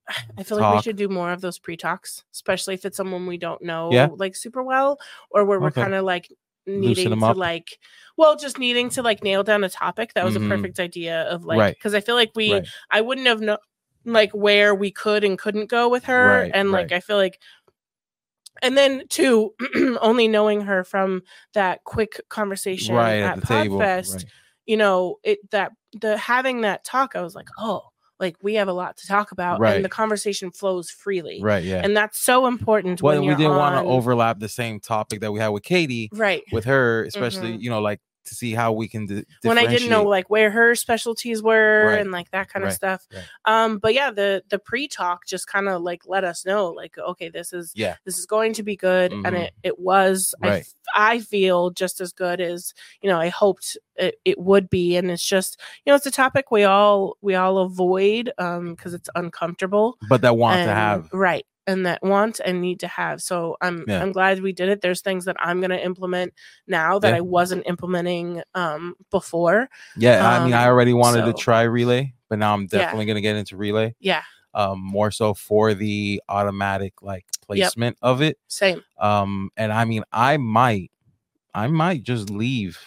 i feel like we should do more of those pre-talks especially if it's someone we don't know Yeah. like super well or where we're Okay. kind of like needing to up. like well just needing to like nail down a topic that was Mhm. a perfect idea of like Right. because i feel like we Right. i wouldn't have known like where we could and couldn't go with her Right, and like right. i feel like and then two only knowing her from that quick conversation Right at, at podfest Right. you know it that the having that talk i was like oh like we have a lot to talk about Right. and the conversation flows freely Right. Yeah. and that's so important well, we didn't want to overlap the same topic that we had with Katie right with her, especially Mhm. you know, like to see how we can. Di- when I didn't know like where her specialties were Right. and like that kind of stuff. Right. Um, but yeah, the the pre talk just kind of like let us know like okay, this is Yeah. this is going to be good, and Mhm. it it was. I Right. f- I feel just as good as you know I hoped it, it would be, and it's just you know it's a topic we all we all avoid um because it's uncomfortable. but that want and, to have. right and that want and need to have so i'm Yeah. i'm glad we did it there's things that i'm going to implement now that Yeah. i wasn't implementing um before Yeah, I mean, I Um, already wanted to try relay, but now I'm Yeah. definitely gonna get into relay. yeah Um, more so for the automatic like placement of it. same Um, and I mean, I might, I might just leave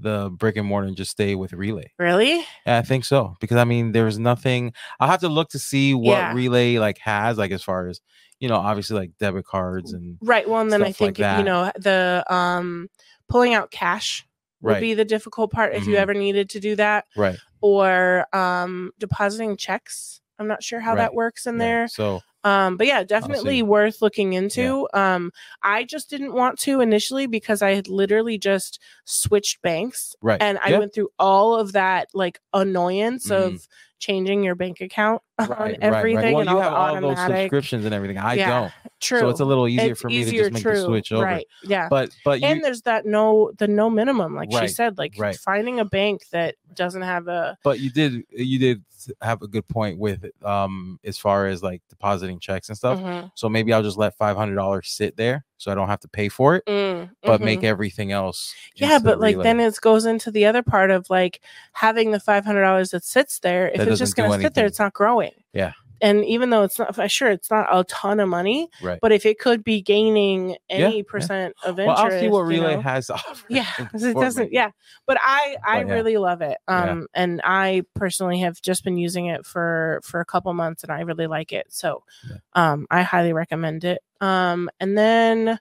the brick and mortar and just stay with relay. really Yeah, I think so because I mean, there's nothing. I'll have to look to see what Yeah. relay like has, like as far as you know, obviously like debit cards and right well and then i Stuff like think you know the um pulling out cash would right, be the difficult part if you Mhm. ever needed to do that right, or um depositing checks i'm not sure how Right. that works in yeah. there So um but yeah definitely worth looking into um i just didn't want to initially because i had literally just switched banks right, and i Yeah. went through all of that like annoyance Mhm. of changing your bank account on right, right, right. Well, and you all have the all those subscriptions and everything. I Yeah, don't, true so it's a little easier It's for me easier, to just make true, the switch over. right yeah But but you, and there's that no the no minimum like she said like finding a bank that doesn't have a but you did you did have a good point with um as far as like depositing checks and stuff. Mhm, So maybe I'll just let five hundred dollars sit there, so I don't have to pay for it, mm, but make everything else. yeah but like Relay. then it goes into the other part of like having the $500 that sits there if That it's just going to sit there it's not growing Yeah. and even though it's not sure it's not a ton of money right. but if it could be gaining any yeah. percent of interest, well, I'll see what you Relay know? has to offer. yeah it doesn't making- yeah but i i But yeah. really love it Yeah. um and i personally have just been using it for for a couple months and i really like it so Yeah. um i highly recommend it um and then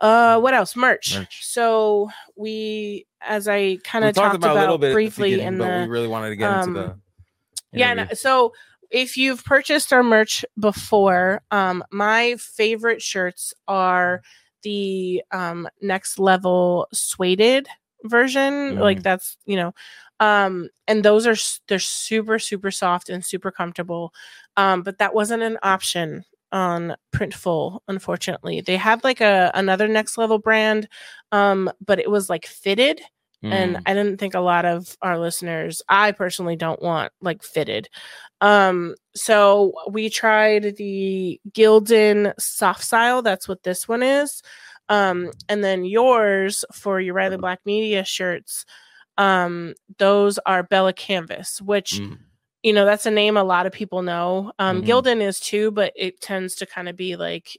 uh what else merch, Merch. so we as i kind of talked, about, a little bit at the briefly in the we really wanted to get into um, the yeah no, so if you've purchased our merch before um my favorite shirts are the um next level suede version like Mhm. that's you know um and those are they're super super soft and super comfortable um but that wasn't an option on printful unfortunately they had like a another next level brand um but it was like fitted and Mm, i didn't think a lot of our listeners i personally don't want like fitted. Um so we tried the gildan soft style that's what this one is. Um and then yours for your riley black media shirts um those are bella canvas which mm, you know that's a name a lot of people know. Um Mhm. gildan is too but it tends to kind of be like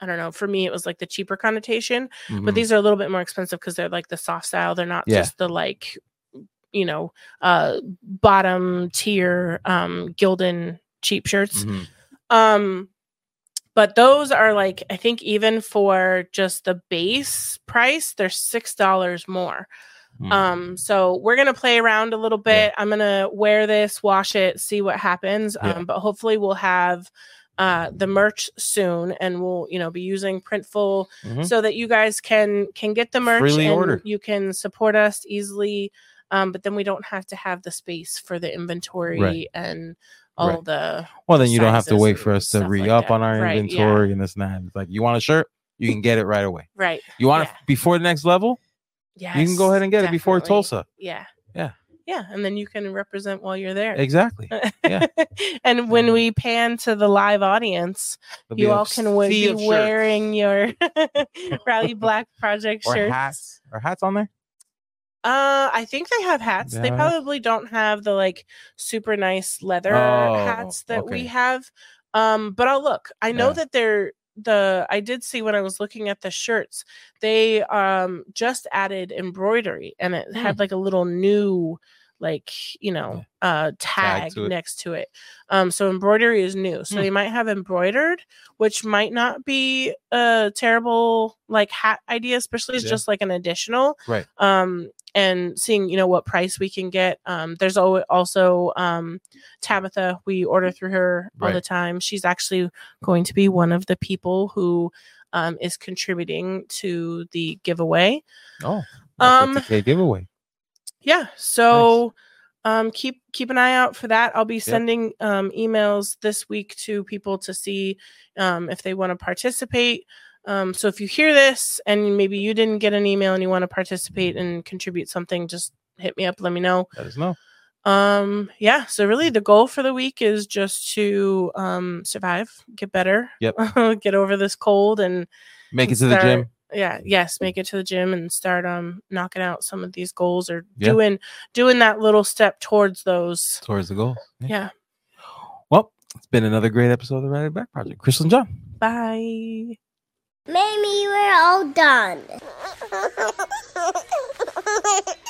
i don't know for me it was like the cheaper connotation but mhm. these are a little bit more expensive because they're like the soft style they're not Yeah. just the like you know uh bottom tier um gildan cheap shirts Mhm. um but those are like i think even for just the base price they're six dollars more Mm. um so we're gonna play around a little Yeah. bit i'm gonna wear this wash it see what happens Yeah. um but hopefully we'll have uh the merch soon and we'll you know be using printful Mhm. so that you guys can can get the merch Freely and order. you can support us easily um but then we don't have to have the space for the inventory Right. and all Right. the Well, then you don't have to wait for us to re up that. on our Right, yeah. inventory and this and that. It's like you want a shirt, you can get it right away. right You want Yeah. it before the next level, yeah you can go ahead and get it before Tulsa. yeah Yeah. Yeah and then you can represent while you're there Exactly. yeah. and when we pan to the live audience There'll you all can be of shirts. wearing your Riley Black project or shirts hats. Are hats on there? Uh, I think they have hats. They They probably don't have the like super nice leather Oh, hats that we have. Um, but I'll look. I know Yeah. that they're the I did see when I was looking at the shirts, they um just added embroidery and it had Hmm. like a little new like you know uh tag, to next to it um so embroidery is new so Hmm. they might have embroidered which might not be a terrible like hat idea especially Yeah. just like an additional Right. um and seeing you know what price we can get um there's al- also um tabitha we order through her all the time she's actually going to be one of the people who um is contributing to the giveaway Oh, Um, 50K giveaway. Yeah so um keep keep an eye out for that i'll be sending um emails this week to people to see um if they want to participate um so if you hear this and maybe you didn't get an email and you want to participate and contribute something just hit me up let me know Let us know. um yeah so really the goal for the week is just to um survive get better Yep. get over this cold and Make it to the gym. Yeah yes make it to the gym and start um knocking out some of these goals or Yeah. doing doing that little step towards those Towards the goal. Yeah. yeah Well, it's been another great episode of the Riley Black Project. Crystal and John. bye Mamie, we're all done.